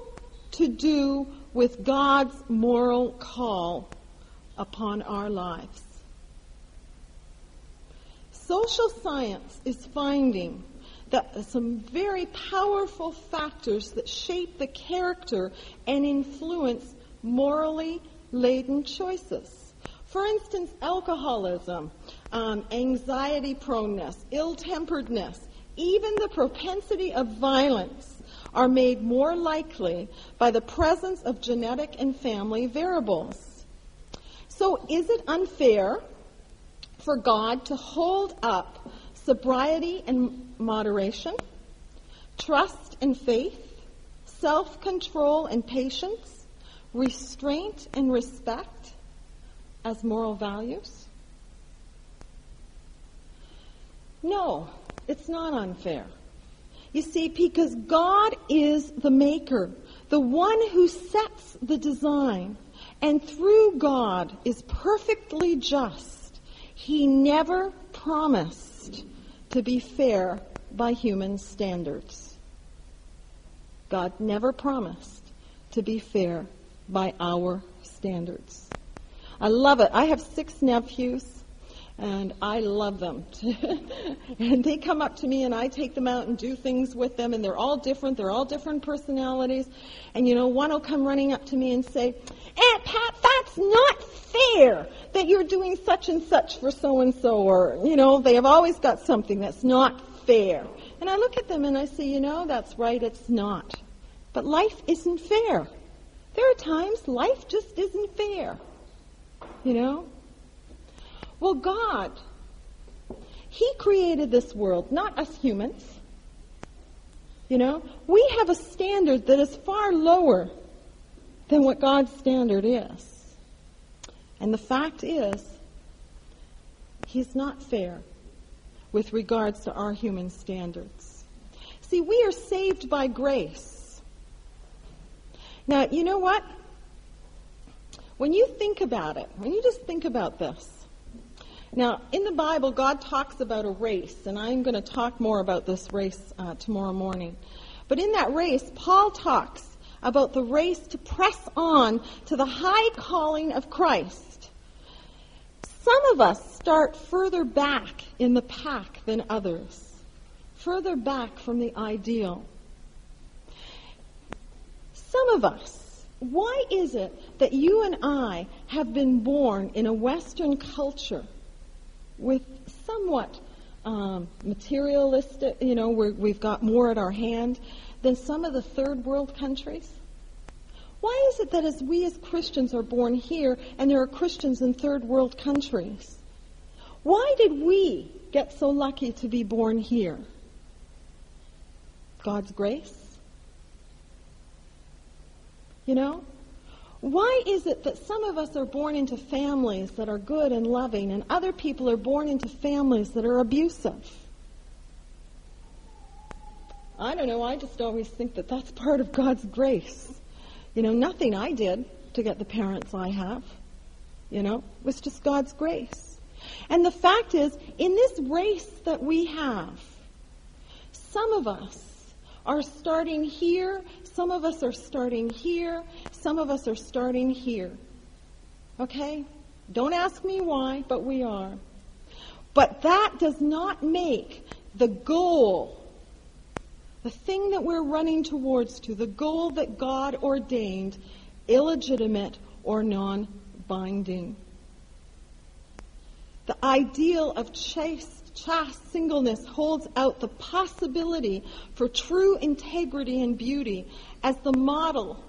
to do with God's moral call upon our lives. Social science is finding that some very powerful factors that shape the character and influence morally laden choices. For instance, alcoholism, um, anxiety proneness, ill temperedness, even the propensity of violence are made more likely by the presence of genetic and family variables. So, is it unfair for God to hold up sobriety and moderation, trust and faith, self control and patience, restraint and respect? As moral values? No, it's not unfair. You see, because God is the maker, the one who sets the design, and through God is perfectly just. He never promised to be fair by human standards. God never promised to be fair by our standards. I love it. I have six nephews, and I love them. and they come up to me, and I take them out and do things with them, and they're all different. They're all different personalities. And you know, one will come running up to me and say, Aunt Pat, that's not fair that you're doing such and such for so and so, or, you know, they have always got something that's not fair. And I look at them and I say, you know, that's right, it's not. But life isn't fair. There are times life just isn't fair. You know? Well, God, He created this world, not us humans. You know? We have a standard that is far lower than what God's standard is. And the fact is, He's not fair with regards to our human standards. See, we are saved by grace. Now, you know what? When you think about it, when you just think about this, now, in the Bible, God talks about a race, and I'm going to talk more about this race uh, tomorrow morning. But in that race, Paul talks about the race to press on to the high calling of Christ. Some of us start further back in the pack than others, further back from the ideal. Some of us, why is it that you and I have been born in a Western culture with somewhat um, materialistic, you know, we have got more at our hand than some of the third world countries? Why is it that as we as Christians are born here and there are Christians in third world countries? Why did we get so lucky to be born here? God's grace? You know? Why is it that some of us are born into families that are good and loving and other people are born into families that are abusive? I don't know. I just always think that that's part of God's grace. You know, nothing I did to get the parents I have. You know, was just God's grace. And the fact is, in this race that we have, some of us are starting here, some of us are starting here, some of us are starting here. Okay? Don't ask me why, but we are. But that does not make the goal, the thing that we're running towards to, the goal that God ordained, illegitimate or non-binding. The ideal of chaste chaste singleness holds out the possibility for true integrity and beauty as the model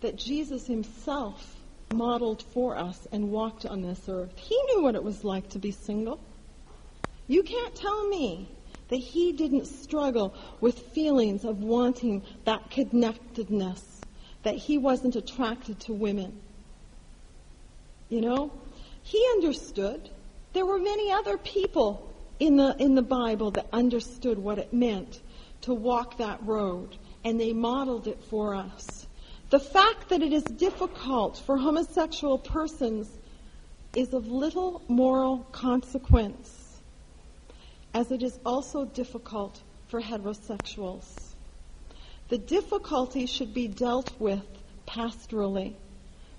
that Jesus himself modeled for us and walked on this earth. He knew what it was like to be single. You can't tell me that he didn't struggle with feelings of wanting that connectedness, that he wasn't attracted to women. You know, he understood. There were many other people in the, in the Bible that understood what it meant to walk that road, and they modeled it for us. The fact that it is difficult for homosexual persons is of little moral consequence, as it is also difficult for heterosexuals. The difficulty should be dealt with pastorally.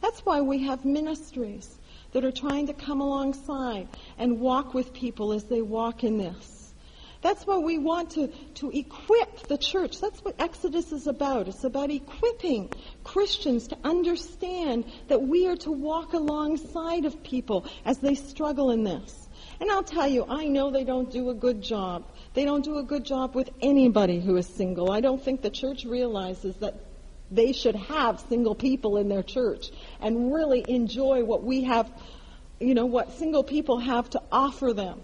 That's why we have ministries that are trying to come alongside and walk with people as they walk in this. That's why we want to, to equip the church. That's what Exodus is about. It's about equipping Christians to understand that we are to walk alongside of people as they struggle in this. And I'll tell you, I know they don't do a good job. They don't do a good job with anybody who is single. I don't think the church realizes that they should have single people in their church and really enjoy what we have, you know, what single people have to offer them.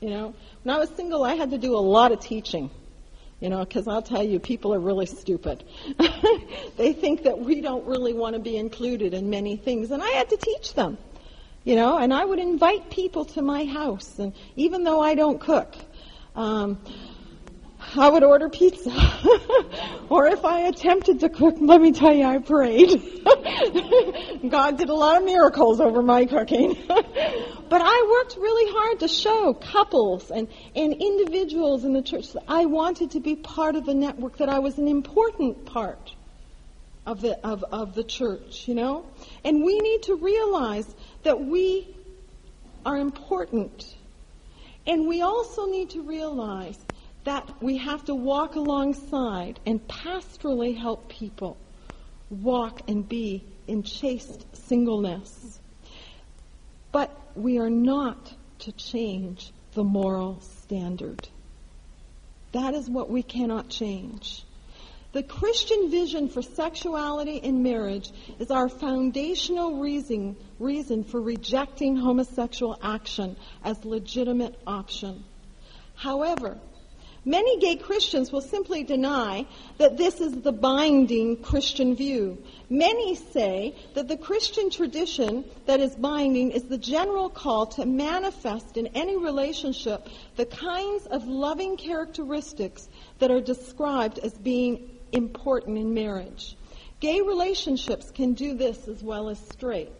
You know, when I was single, I had to do a lot of teaching. You know, because I'll tell you, people are really stupid. they think that we don't really want to be included in many things, and I had to teach them. You know, and I would invite people to my house, and even though I don't cook, um, I would order pizza. or if I attempted to cook, let me tell you, I prayed. God did a lot of miracles over my cooking. but I worked really hard to show couples and, and individuals in the church that I wanted to be part of the network, that I was an important part of the, of, of the church, you know? And we need to realize that we are important. And we also need to realize that we have to walk alongside and pastorally help people walk and be in chaste singleness. But we are not to change the moral standard. That is what we cannot change. The Christian vision for sexuality in marriage is our foundational reason, reason for rejecting homosexual action as legitimate option. However, Many gay Christians will simply deny that this is the binding Christian view. Many say that the Christian tradition that is binding is the general call to manifest in any relationship the kinds of loving characteristics that are described as being important in marriage. Gay relationships can do this as well as straight.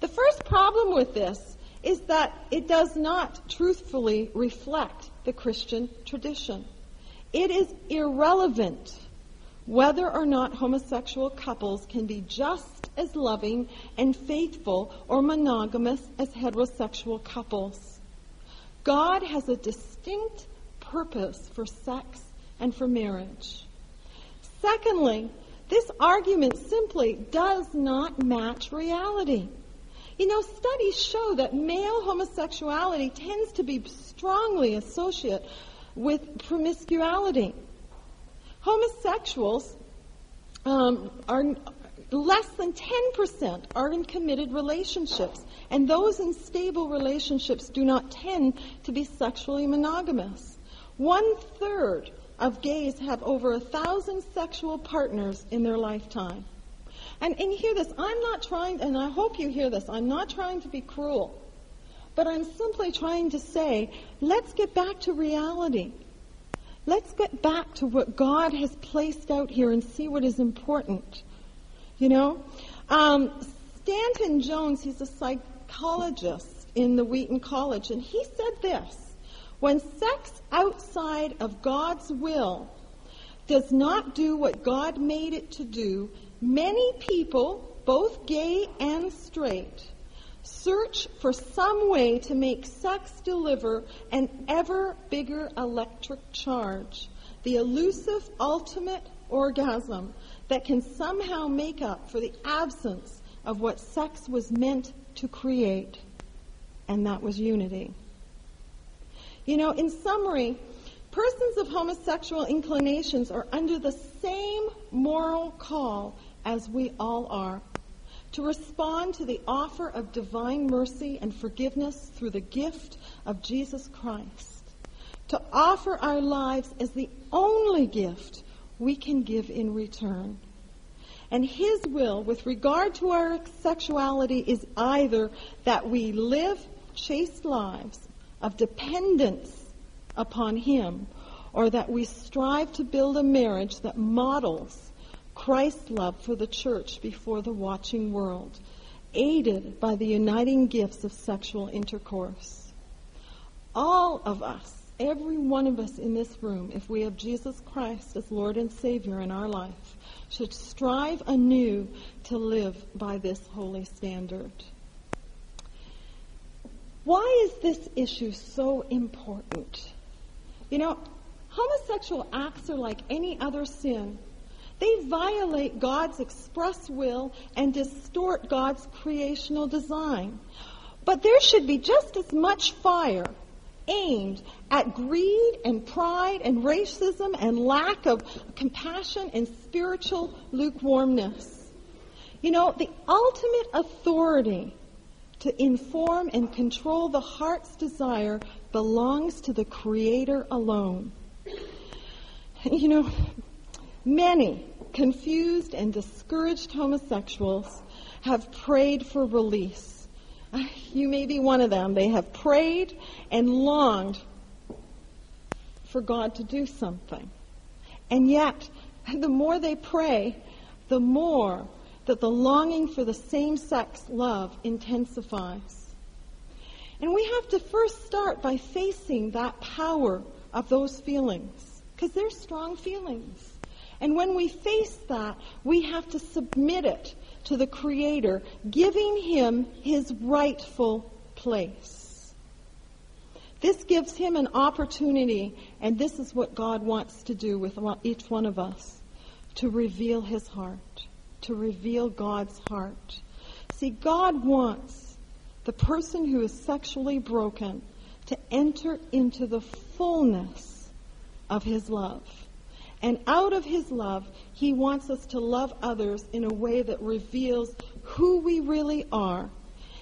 The first problem with this is that it does not truthfully reflect the Christian tradition. It is irrelevant whether or not homosexual couples can be just as loving and faithful or monogamous as heterosexual couples. God has a distinct purpose for sex and for marriage. Secondly, this argument simply does not match reality. You know, studies show that male homosexuality tends to be strongly associated with promiscuity. Homosexuals um, are less than 10% are in committed relationships, and those in stable relationships do not tend to be sexually monogamous. One third of gays have over a thousand sexual partners in their lifetime. And, and hear this, I'm not trying, and I hope you hear this, I'm not trying to be cruel, but I'm simply trying to say, let's get back to reality. Let's get back to what God has placed out here and see what is important. You know? Um, Stanton Jones, he's a psychologist in the Wheaton College, and he said this when sex outside of God's will does not do what God made it to do, many people, both gay and straight, search for some way to make sex deliver an ever bigger electric charge, the elusive ultimate orgasm that can somehow make up for the absence of what sex was meant to create, and that was unity. You know, in summary, persons of homosexual inclinations are under the same moral call as we all are to respond to the offer of divine mercy and forgiveness through the gift of Jesus Christ, to offer our lives as the only gift we can give in return. And His will with regard to our sexuality is either that we live chaste lives of dependence upon Him, or that we strive to build a marriage that models Christ's love for the church before the watching world, aided by the uniting gifts of sexual intercourse. All of us, every one of us in this room, if we have Jesus Christ as Lord and Savior in our life, should strive anew to live by this holy standard. Why is this issue so important? You know, homosexual acts are like any other sin. They violate God's express will and distort God's creational design. But there should be just as much fire aimed at greed and pride and racism and lack of compassion and spiritual lukewarmness. You know, the ultimate authority to inform and control the heart's desire belongs to the Creator alone. You know, many confused and discouraged homosexuals have prayed for release. Ah, you may be one of them. They have prayed and longed for God to do something. And yet, the more they pray, the more that the longing for the same sex love intensifies. And we have to first start by facing that power of those feelings, because they're strong feelings. And when we face that, we have to submit it to the Creator, giving Him His rightful place. This gives Him an opportunity, and this is what God wants to do with each one of us, to reveal His heart to reveal God's heart. See, God wants the person who is sexually broken to enter into the fullness of His love. And out of His love, He wants us to love others in a way that reveals who we really are.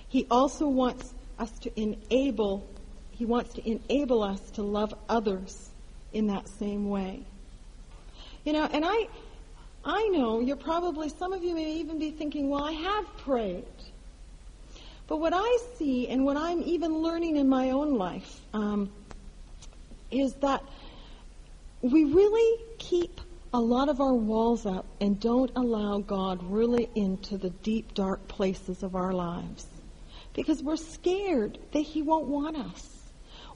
He also wants us to enable, He wants to enable us to love others in that same way. You know, and I, I know you're probably, some of you may even be thinking, well, I have prayed. But what I see and what I'm even learning in my own life um, is that we really keep a lot of our walls up and don't allow God really into the deep, dark places of our lives. Because we're scared that He won't want us.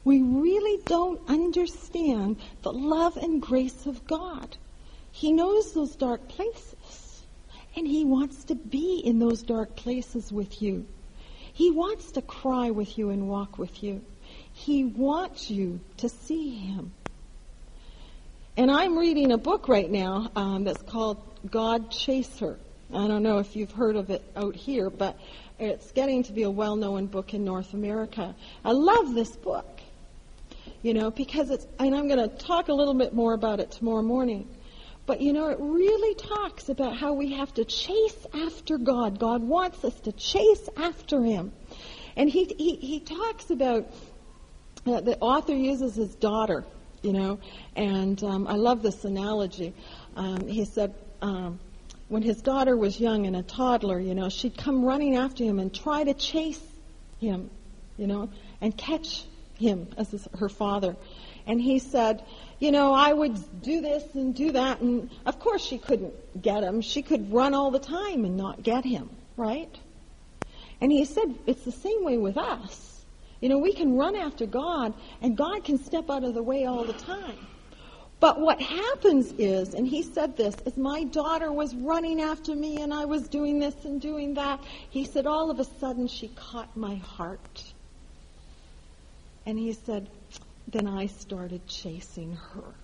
we really don't understand the love and grace of God. He knows those dark places. And He wants to be in those dark places with you. He wants to cry with you and walk with you. He wants you to see Him. And I'm reading a book right now um, that's called God Chaser. I don't know if you've heard of it out here, but it's getting to be a well-known book in North America. I love this book, you know, because it's, and I'm going to talk a little bit more about it tomorrow morning. But you know, it really talks about how we have to chase after God. God wants us to chase after Him. And he, he, he talks about, uh, the author uses his daughter, you know, and um, I love this analogy. Um, he said, um, when his daughter was young and a toddler, you know, she'd come running after him and try to chase him, you know, and catch him as his, her father. And he said, you know, I would do this and do that. And of course she couldn't get him. She could run all the time and not get him, right? And he said, it's the same way with us. You know, we can run after God and God can step out of the way all the time. But what happens is, and he said this, is my daughter was running after me and I was doing this and doing that. He said, all of a sudden she caught my heart. And he said, then I started chasing her.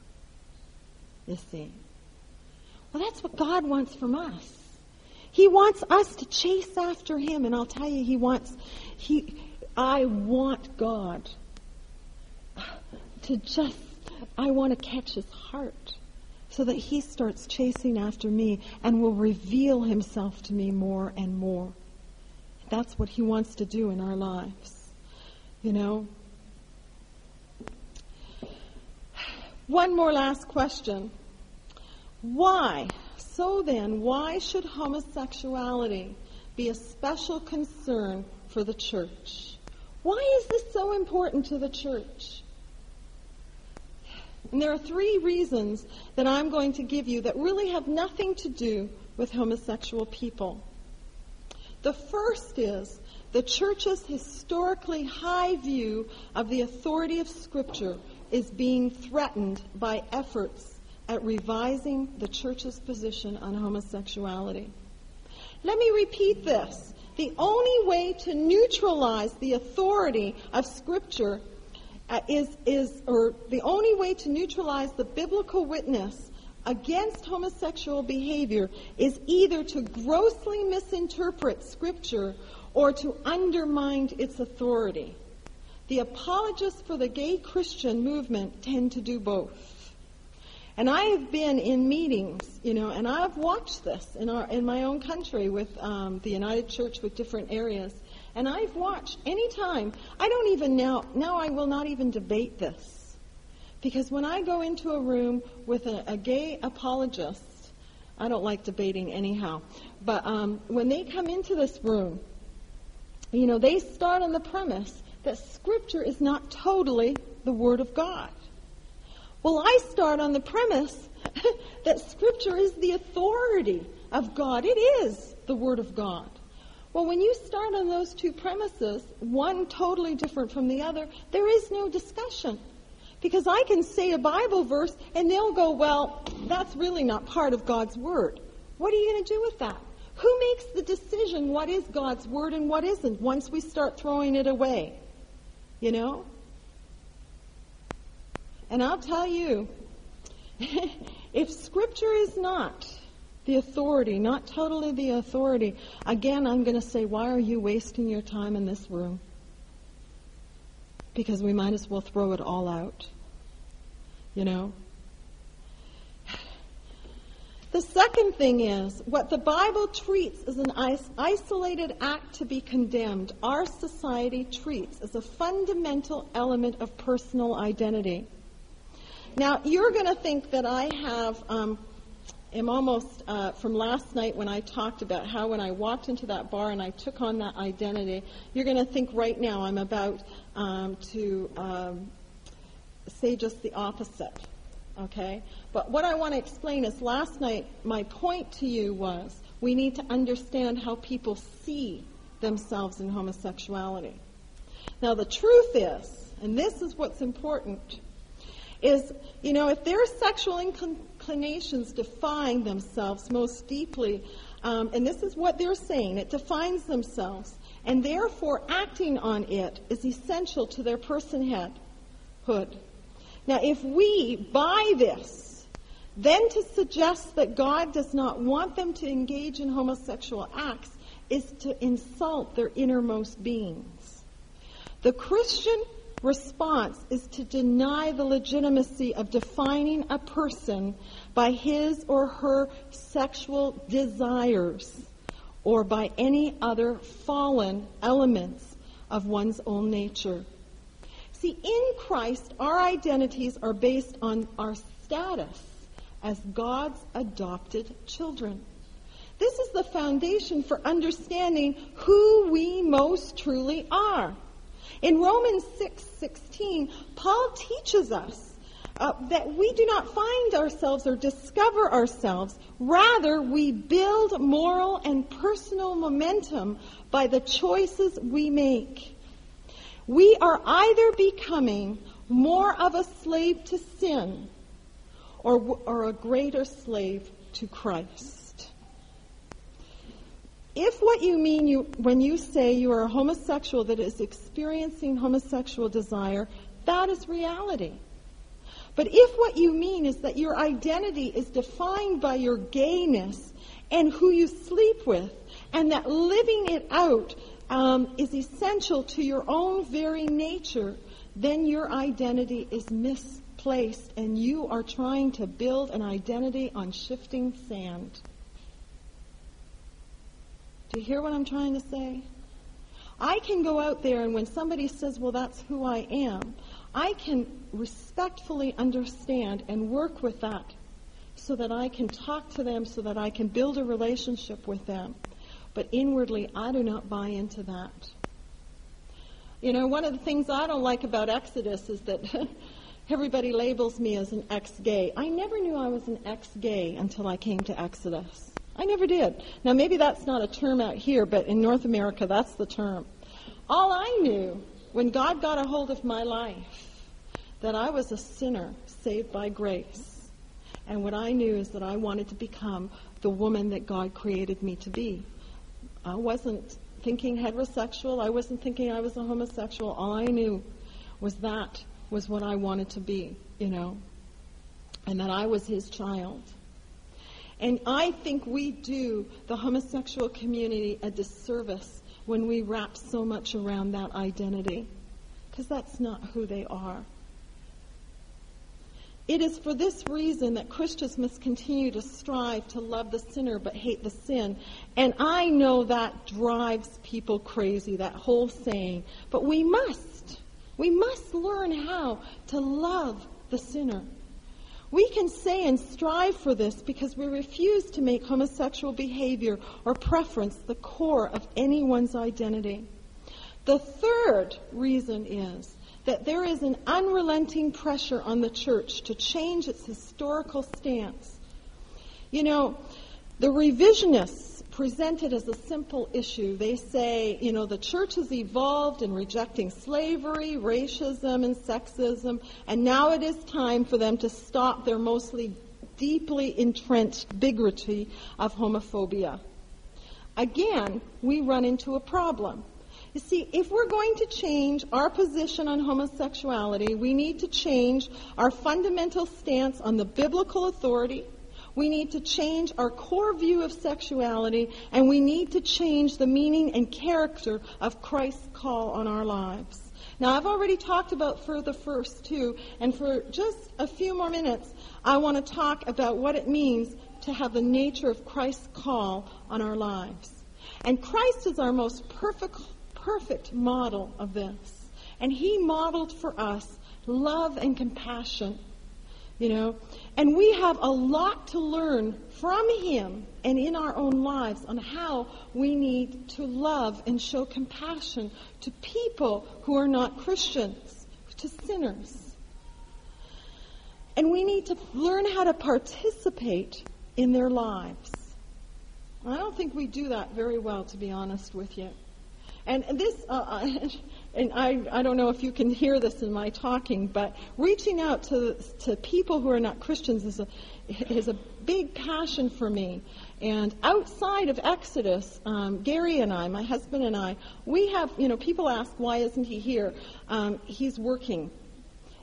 You see? Well, that's what God wants from us. He wants us to chase after Him, and I'll tell you, He wants, He, I want God to just, I want to catch His heart so that He starts chasing after me and will reveal Himself to me more and more. That's what He wants to do in our lives. You know, One more last question. Why? So then, why should homosexuality be a special concern for the church? Why is this so important to the church? And there are three reasons that I'm going to give you that really have nothing to do with homosexual people. The first is the church's historically high view of the authority of Scripture is being threatened by efforts at revising the church's position on homosexuality. Let me repeat this. The only way to neutralize the authority of Scripture uh, is, is, or the only way to neutralize the biblical witness against homosexual behavior is either to grossly misinterpret Scripture or to undermine its authority. The apologists for the gay Christian movement tend to do both. And I have been in meetings, you know, and I've watched this in our in my own country with um, the United Church with different areas. And I've watched any time. I don't even now. Now I will not even debate this, because when I go into a room with a, a gay apologist, I don't like debating anyhow. But um, when they come into this room, you know, they start on the premise that Scripture is not totally the Word of God. Well, I start on the premise that Scripture is the authority of God. It is the Word of God. Well, when you start on those two premises, one totally different from the other, there is no discussion. Because I can say a Bible verse and they'll go, well, that's really not part of God's Word. What are you going to do with that? Who makes the decision what is God's Word and what isn't once we start throwing it away? You know? And I'll tell you, if Scripture is not the authority, not totally the authority, again, I'm going to say, why are you wasting your time in this room? Because we might as well throw it all out. You know? The second thing is what the Bible treats as an isolated act to be condemned, our society treats as a fundamental element of personal identity. Now, you're going to think that I have, um, am almost uh, from last night when I talked about how when I walked into that bar and I took on that identity, you're going to think right now I'm about um, to um, say just the opposite. Okay? But what I want to explain is last night, my point to you was we need to understand how people see themselves in homosexuality. Now, the truth is, and this is what's important, is, you know, if their sexual inclinations define themselves most deeply, um, and this is what they're saying, it defines themselves, and therefore acting on it is essential to their personhood. Now, if we buy this, then to suggest that God does not want them to engage in homosexual acts is to insult their innermost beings. The Christian response is to deny the legitimacy of defining a person by his or her sexual desires or by any other fallen elements of one's own nature. See, in Christ, our identities are based on our status as God's adopted children. This is the foundation for understanding who we most truly are. In Romans 6:16, 6, Paul teaches us uh, that we do not find ourselves or discover ourselves. Rather, we build moral and personal momentum by the choices we make. We are either becoming more of a slave to sin or, or a greater slave to Christ. If what you mean you, when you say you are a homosexual that is experiencing homosexual desire, that is reality. But if what you mean is that your identity is defined by your gayness and who you sleep with, and that living it out um, is essential to your own very nature, then your identity is misplaced and you are trying to build an identity on shifting sand. Do you hear what I'm trying to say? I can go out there and when somebody says, well, that's who I am, I can respectfully understand and work with that so that I can talk to them, so that I can build a relationship with them. But inwardly, I do not buy into that. You know, one of the things I don't like about Exodus is that everybody labels me as an ex-gay. I never knew I was an ex-gay until I came to Exodus. I never did. Now, maybe that's not a term out here, but in North America, that's the term. All I knew when God got a hold of my life, that I was a sinner saved by grace. And what I knew is that I wanted to become the woman that God created me to be. I wasn't thinking heterosexual. I wasn't thinking I was a homosexual. All I knew was that was what I wanted to be, you know, and that I was his child. And I think we do the homosexual community a disservice when we wrap so much around that identity, because that's not who they are. It is for this reason that Christians must continue to strive to love the sinner but hate the sin. And I know that drives people crazy, that whole saying. But we must. We must learn how to love the sinner. We can say and strive for this because we refuse to make homosexual behavior or preference the core of anyone's identity. The third reason is that there is an unrelenting pressure on the church to change its historical stance. You know, the revisionists present it as a simple issue. They say, you know, the church has evolved in rejecting slavery, racism, and sexism, and now it is time for them to stop their mostly deeply entrenched bigotry of homophobia. Again, we run into a problem. You see, if we're going to change our position on homosexuality, we need to change our fundamental stance on the biblical authority we need to change our core view of sexuality, and we need to change the meaning and character of Christ's call on our lives. Now, I've already talked about for the first two, and for just a few more minutes, I want to talk about what it means to have the nature of Christ's call on our lives. And Christ is our most perfect, perfect model of this. And He modeled for us love and compassion you know, and we have a lot to learn from him and in our own lives on how we need to love and show compassion to people who are not Christians, to sinners. And we need to learn how to participate in their lives. I don't think we do that very well, to be honest with you. And this, uh, and I, I don't know if you can hear this in my talking, but reaching out to, to people who are not Christians is a, is a big passion for me. And outside of Exodus, um, Gary and I, my husband and I, we have, you know, people ask, why isn't he here? Um, he's working.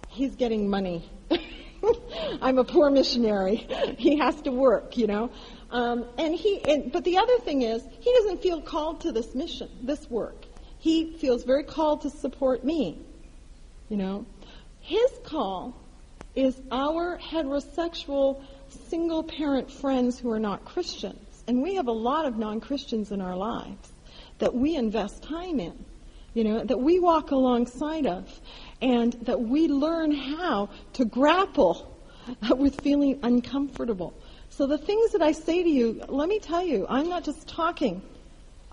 He's getting money. I'm a poor missionary. he has to work, you know. Um, and he, and, but the other thing is, he doesn't feel called to this mission, this work. He feels very called to support me, you know. His call is our heterosexual single parent friends who are not Christians. And we have a lot of non-Christians in our lives that we invest time in, you know, that we walk alongside of and that we learn how to grapple with feeling uncomfortable. So the things that I say to you, let me tell you, I'm not just talking.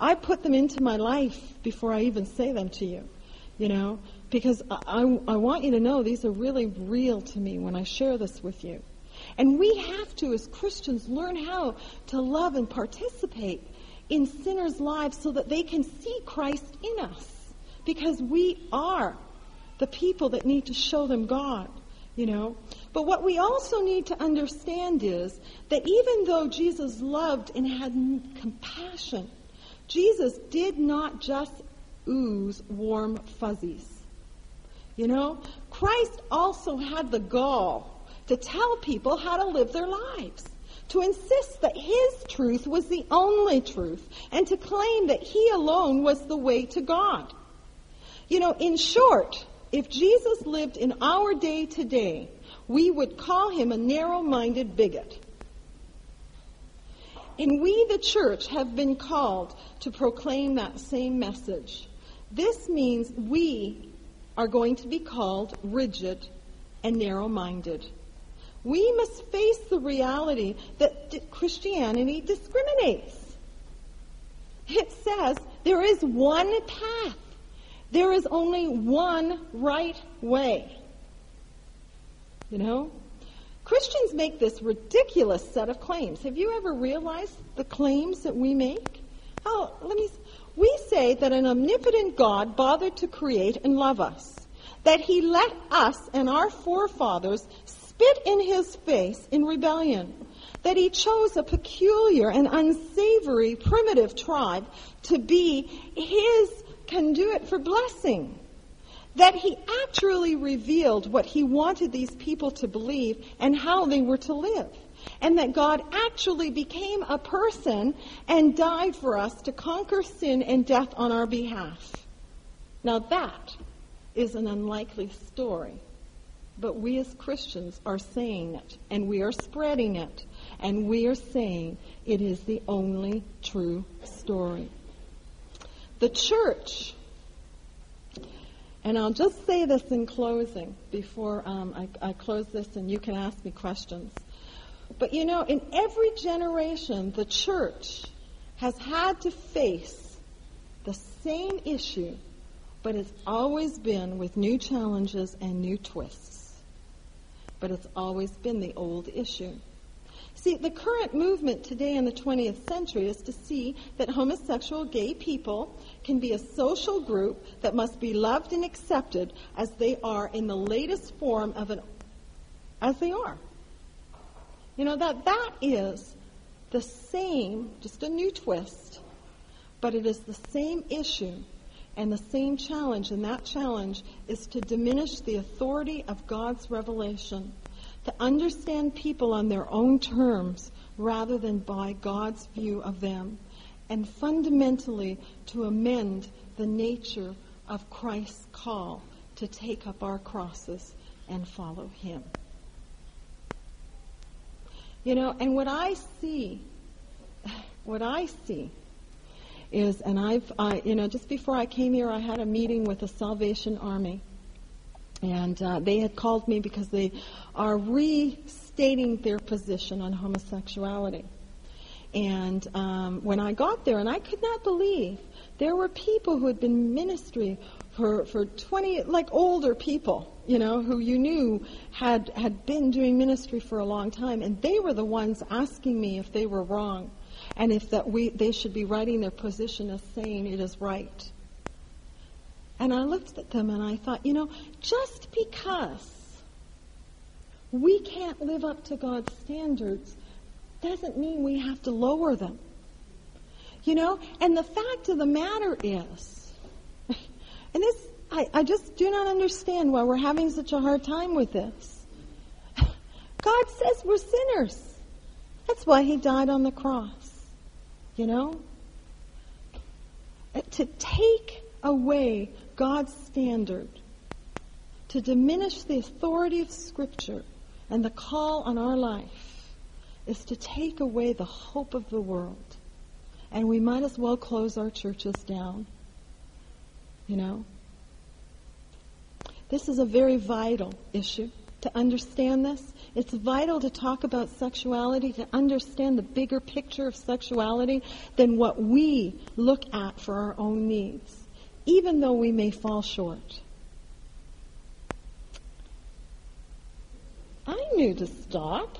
I put them into my life before I even say them to you, you know, because I, I, want you to know these are really real to me when I share this with you. And we have to, as Christians, learn how to love and participate in sinners' lives so that they can see Christ in us. Because we are the people that need to show them God, you know. But what we also need to understand is that even though Jesus loved and had compassion, Jesus did not just ooze warm fuzzies. You know, Christ also had the gall to tell people how to live their lives, to insist that his truth was the only truth, and to claim that he alone was the way to God. You know, in short, if Jesus lived in our day today, we would call him a narrow-minded bigot. And we, the church, have been called to proclaim that same message. This means we are going to be called rigid and narrow-minded. We must face the reality that Christianity discriminates. It says there is one path there is only one right way. You know? Christians make this ridiculous set of claims. Have you ever realized the claims that we make? Oh, let me. We say that an omnipotent God bothered to create and love us, that He let us and our forefathers spit in His face in rebellion, that He chose a peculiar and unsavory primitive tribe to be His conduit for blessing. That he actually revealed what he wanted these people to believe and how they were to live. And that God actually became a person and died for us to conquer sin and death on our behalf. Now that is an unlikely story. But we as Christians are saying it, and we are spreading it, and we are saying it is the only true story. The church, and I'll just say this in closing before um, I, I close this and you can ask me questions. But you know, in every generation, the church has had to face the same issue, but it's always been with new challenges and new twists. But it's always been the old issue. See, the current movement today in the 20th century is to see that homosexual gay people can be a social group that must be loved and accepted as they are in the latest form of an, as they are. You know, that that is the same, just a new twist, but it is the same issue and the same challenge, and that challenge is to diminish the authority of God's revelation to understand people on their own terms rather than by God's view of them, and fundamentally to amend the nature of Christ's call to take up our crosses and follow Him. You know, and what I see, what I see is, and I've, I, you know, just before I came here, I had a meeting with the Salvation Army. And uh, they had called me because they are restating their position on homosexuality. And um, when I got there, and I could not believe, there were people who had been ministry for, for 20, like older people, you know, who you knew had, had been doing ministry for a long time, and they were the ones asking me if they were wrong, and if that we, they should be writing their position as saying it is right. And I looked at them and I thought, you know, just because we can't live up to God's standards doesn't mean we have to lower them. You know, and the fact of the matter is, and this, I, I just do not understand why we're having such a hard time with this. God says we're sinners. That's why He died on the cross. You know? Uh, to take away God's standard, to diminish the authority of Scripture and the call on our life, is to take away the hope of the world. And we might as well close our churches down. You know? This is a very vital issue to understand this. It's vital to talk about sexuality, to understand the bigger picture of sexuality than what we look at for our own needs, even though we may fall short. I knew to stop.